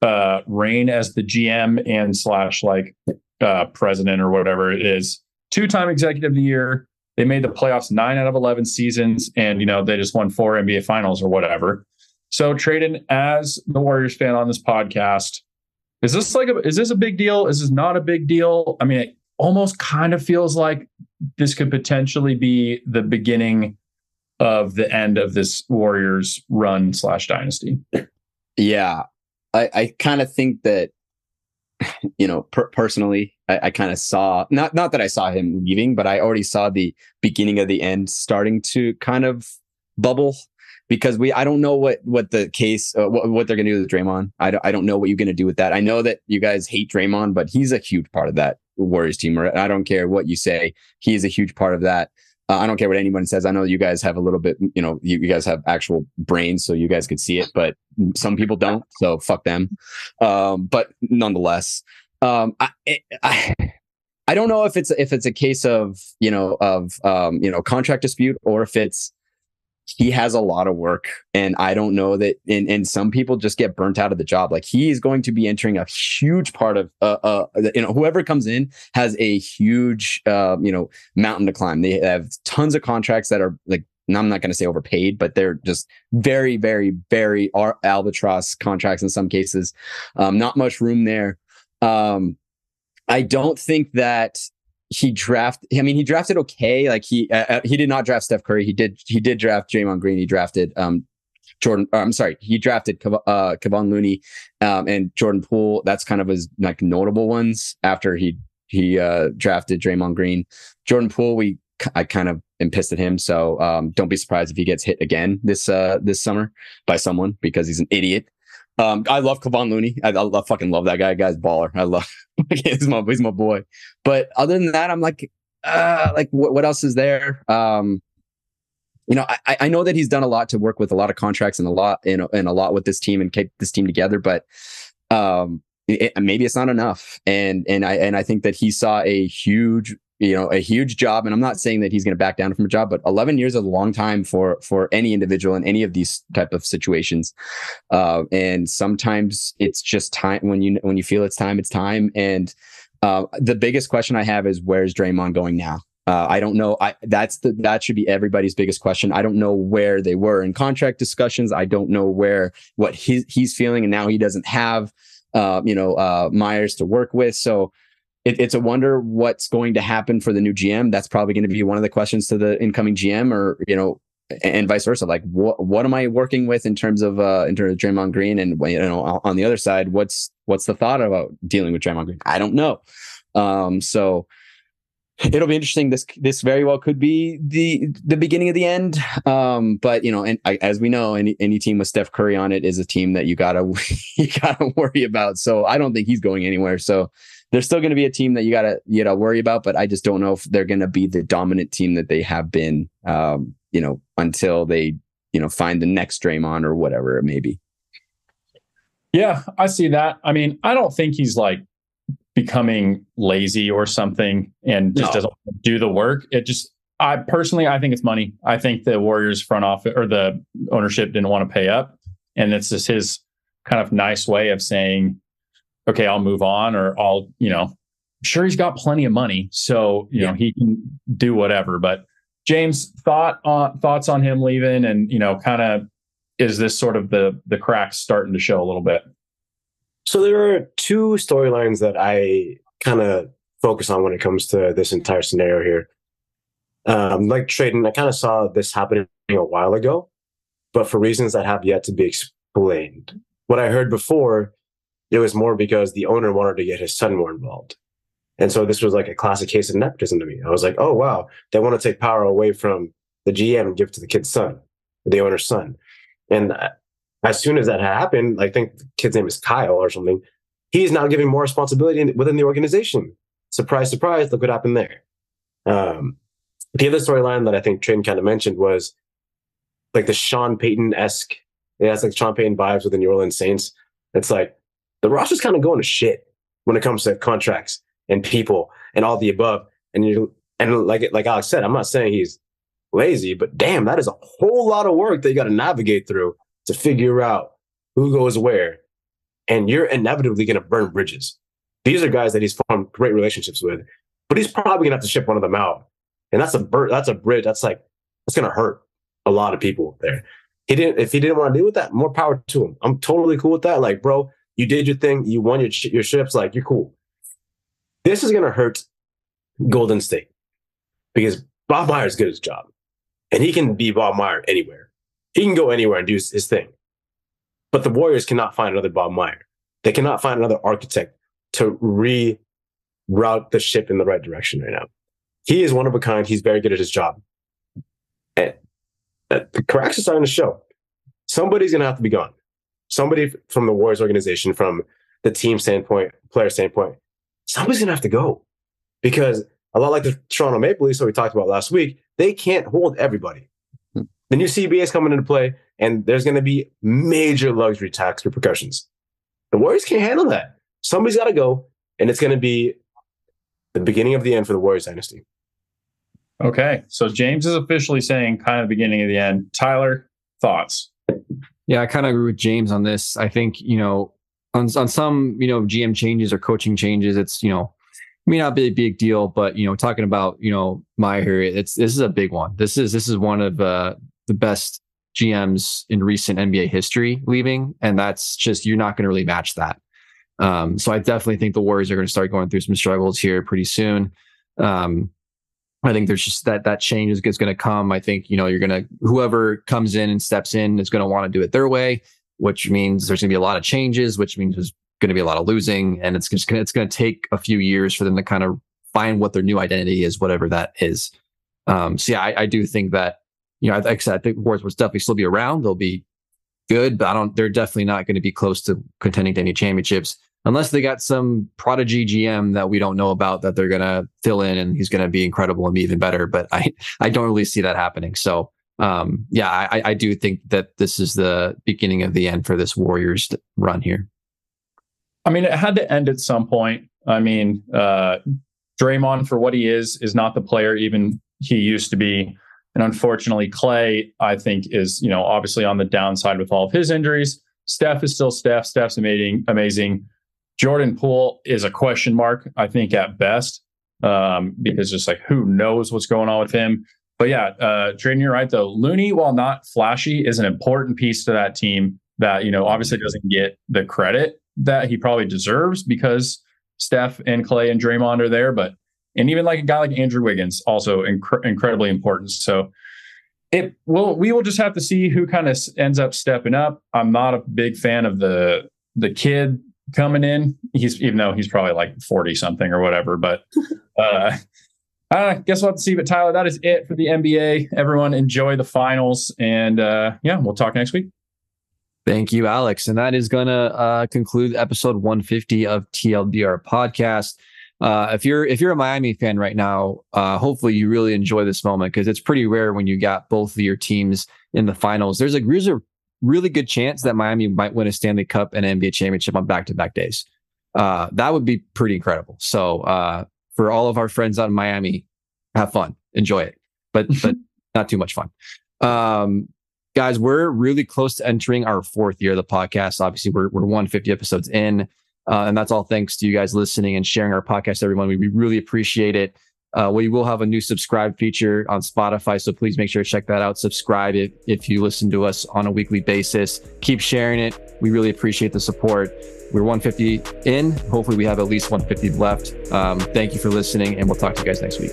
uh, reign as the GM and slash like uh, president or whatever it is, two time executive of the year. They made the playoffs nine out of 11 seasons and, you know, they just won four NBA finals or whatever. So, Tradon, as the Warriors fan on this podcast, is this like a is this a big deal? Is this not a big deal? I mean, it almost kind of feels like this could potentially be the beginning of the end of this Warriors run slash dynasty. Yeah, I, I kind of think that you know per- personally, I, I kind of saw not not that I saw him leaving, but I already saw the beginning of the end starting to kind of bubble because we I don't know what what the case uh, what, what they're going to do with Draymond. I don't, I don't know what you're going to do with that. I know that you guys hate Draymond, but he's a huge part of that Warriors team. I don't care what you say. He is a huge part of that. Uh, I don't care what anyone says. I know you guys have a little bit, you know, you, you guys have actual brains, so you guys could see it, but some people don't. So fuck them. Um, but nonetheless, um, I, I, I don't know if it's if it's a case of you know of um, you know contract dispute or if it's he has a lot of work and i don't know that and, and some people just get burnt out of the job like he is going to be entering a huge part of uh, uh you know whoever comes in has a huge uh you know mountain to climb they have tons of contracts that are like I'm not going to say overpaid, but they're just very, very, very albatross contracts in some cases. Um, not much room there. Um, I don't think that he draft. I mean, he drafted okay. Like he uh, uh, he did not draft Steph Curry. He did he did draft Draymond Green. He drafted um Jordan. Uh, I'm sorry, he drafted uh, Kevon Looney um, and Jordan Poole. That's kind of his like notable ones after he he uh, drafted Draymond Green. Jordan Poole, we I kind of am pissed at him. So um, don't be surprised if he gets hit again this uh, this summer by someone because he's an idiot. Um, I love Kevon Looney. I, I love, fucking love that guy. Guy's baller. I love. he's my he's my boy. But other than that, I'm like, uh, like what, what else is there? Um, you know, I, I know that he's done a lot to work with a lot of contracts and a lot and, and a lot with this team and keep this team together, but um, it, maybe it's not enough. And and I and I think that he saw a huge you know a huge job and i'm not saying that he's going to back down from a job but 11 years is a long time for for any individual in any of these type of situations uh, and sometimes it's just time when you when you feel it's time it's time and uh, the biggest question i have is where's Draymond going now uh, I don't know. I that's the that should be everybody's biggest question. I don't know where they were in contract discussions. I don't know where what he, he's feeling, and now he doesn't have, uh, you know, uh, Myers to work with. So it, it's a wonder what's going to happen for the new GM. That's probably going to be one of the questions to the incoming GM, or you know, and vice versa. Like, what what am I working with in terms of uh, in terms of Draymond Green, and you know, on the other side, what's what's the thought about dealing with Draymond Green? I don't know. Um, so it'll be interesting. This this very well could be the the beginning of the end. Um, but you know, and I, as we know, any any team with Steph Curry on it is a team that you gotta you gotta worry about. So I don't think he's going anywhere. So they're still going to be a team that you got to you know worry about, but I just don't know if they're going to be the dominant team that they have been, um, you know, until they you know find the next Draymond or whatever it may be. Yeah, I see that. I mean, I don't think he's like becoming lazy or something and just no. doesn't do the work. It just I personally I think it's money. I think the Warriors front office or the ownership didn't want to pay up. And it's just his kind of nice way of saying, okay, I'll move on or I'll, you know, sure he's got plenty of money. So, you yeah. know, he can do whatever. But James, thought on thoughts on him leaving and, you know, kind of is this sort of the the cracks starting to show a little bit? So there are two storylines that I kind of focus on when it comes to this entire scenario here. Um, like Tradon, I kind of saw this happening a while ago, but for reasons that have yet to be explained. What I heard before it was more because the owner wanted to get his son more involved. And so this was like a classic case of nepotism to me. I was like, oh, wow, they want to take power away from the GM and give it to the kid's son, the owner's son. And as soon as that happened, I think the kid's name is Kyle or something, he's now giving more responsibility within the organization. Surprise, surprise, look what happened there. Um, the other storyline that I think Tradon kind of mentioned was like the Sean Payton esque. It has like Sean Payton vibes with the New Orleans Saints. It's like the roster's kind of going to shit when it comes to contracts and people and all the above. And you and like like Alex said, I'm not saying he's lazy, but damn, that is a whole lot of work that you got to navigate through to figure out who goes where. And you're inevitably going to burn bridges. These are guys that he's formed great relationships with, but he's probably going to have to ship one of them out. And that's a bur- that's a bridge. That's like that's going to hurt a lot of people there. He didn't if he didn't want to deal with that, more power to him. I'm totally cool with that. Like, bro, you did your thing. You won your your ships. Like you're cool. This is gonna hurt Golden State because Bob Myers good at his job, and he can be Bob Meyer anywhere. He can go anywhere and do his, his thing. But the Warriors cannot find another Bob Meyer. They cannot find another architect to reroute the ship in the right direction right now. He is one of a kind. He's very good at his job. And uh, the cracks are starting to show. Somebody's going to have to be gone somebody from the Warriors organization, from the team standpoint, player standpoint, somebody's gonna have to go because a lot like the Toronto Maple Leafs, that we talked about last week, they can't hold everybody. Hmm. The new CBA is coming into play, and there's going to be major luxury tax repercussions. The Warriors can't handle that. Somebody's got to go, and it's going to be the beginning of the end for the Warriors dynasty. Okay. So James is officially saying kind of beginning of the end. Tyler, thoughts? Yeah, I kind of agree with James on this. I think, you know, on, on some, you know, GM changes or coaching changes, it's, you know, may not be a big deal, but you know, talking about, you know, Meyer, it's this is a big one. This is this is one of uh, the best GMs in recent NBA history leaving, and that's just you're not going to really match that. Um, so I definitely think the Warriors are going to start going through some struggles here pretty soon. Um, I think there's just that that change is, is going to come. I think you know you're going to whoever comes in and steps in is going to want to do it their way, which means there's going to be a lot of changes, which means there's going to be a lot of losing, and it's just gonna, it's going to take a few years for them to kind of find what their new identity is, whatever that is. Um, so yeah, I, I do think that you know, like I said, I think will definitely still be around. They'll be good, but I don't. They're definitely not going to be close to contending to any championships unless they got some prodigy GM that we don't know about that they're going to fill in and he's going to be incredible and be even better. But I, I don't really see that happening. So, um, yeah, I, I do think that this is the beginning of the end for this Warriors run here. I mean, it had to end at some point. I mean, uh, Draymond, for what he is, is not the player even he used to be. And unfortunately, Klay, I think, is, you know, obviously on the downside with all of his injuries. Steph is still Steph. Steph's amazing. Amazing. Jordan Poole is a question mark, I think, at best, um, because just like who knows what's going on with him. But yeah, uh, you're right, though. Looney, while not flashy, is an important piece to that team that, you know, obviously doesn't get the credit that he probably deserves because Steph and Klay and Draymond are there. But and even like a guy like Andrew Wiggins, also inc- incredibly important. So it will we will just have to see who kind of ends up stepping up. I'm not a big fan of the the kid coming in. He's even though he's probably like 40 something or whatever, but uh I guess we'll have to see. But Tyler, that is it for the NBA. Everyone enjoy the finals. And uh yeah, we'll talk next week. Thank you, Alex. And that is going to uh, conclude episode 150 of TLDR podcast. Uh, if you're if you're a Miami fan right now, uh, hopefully you really enjoy this moment because it's pretty rare when you got both of your teams in the finals. There's a there's a really good chance that Miami might win a Stanley Cup and an NBA championship on back to back days. Uh, that would be pretty incredible. So uh, for all of our friends out in Miami, have fun, enjoy it, but but not too much fun. Um, guys, we're really close to entering our fourth year of the podcast. Obviously, we're, we're 150 episodes in. Uh, and that's all thanks to you guys listening and sharing our podcast, everyone. We, we really appreciate it. Uh, we will have a new subscribe feature on Spotify. So please make sure to check that out. Subscribe if, if you listen to us on a weekly basis. Keep sharing it. We really appreciate the support. We're 150 in. Hopefully, we have at least 150 left. Um, thank you for listening, and we'll talk to you guys next week.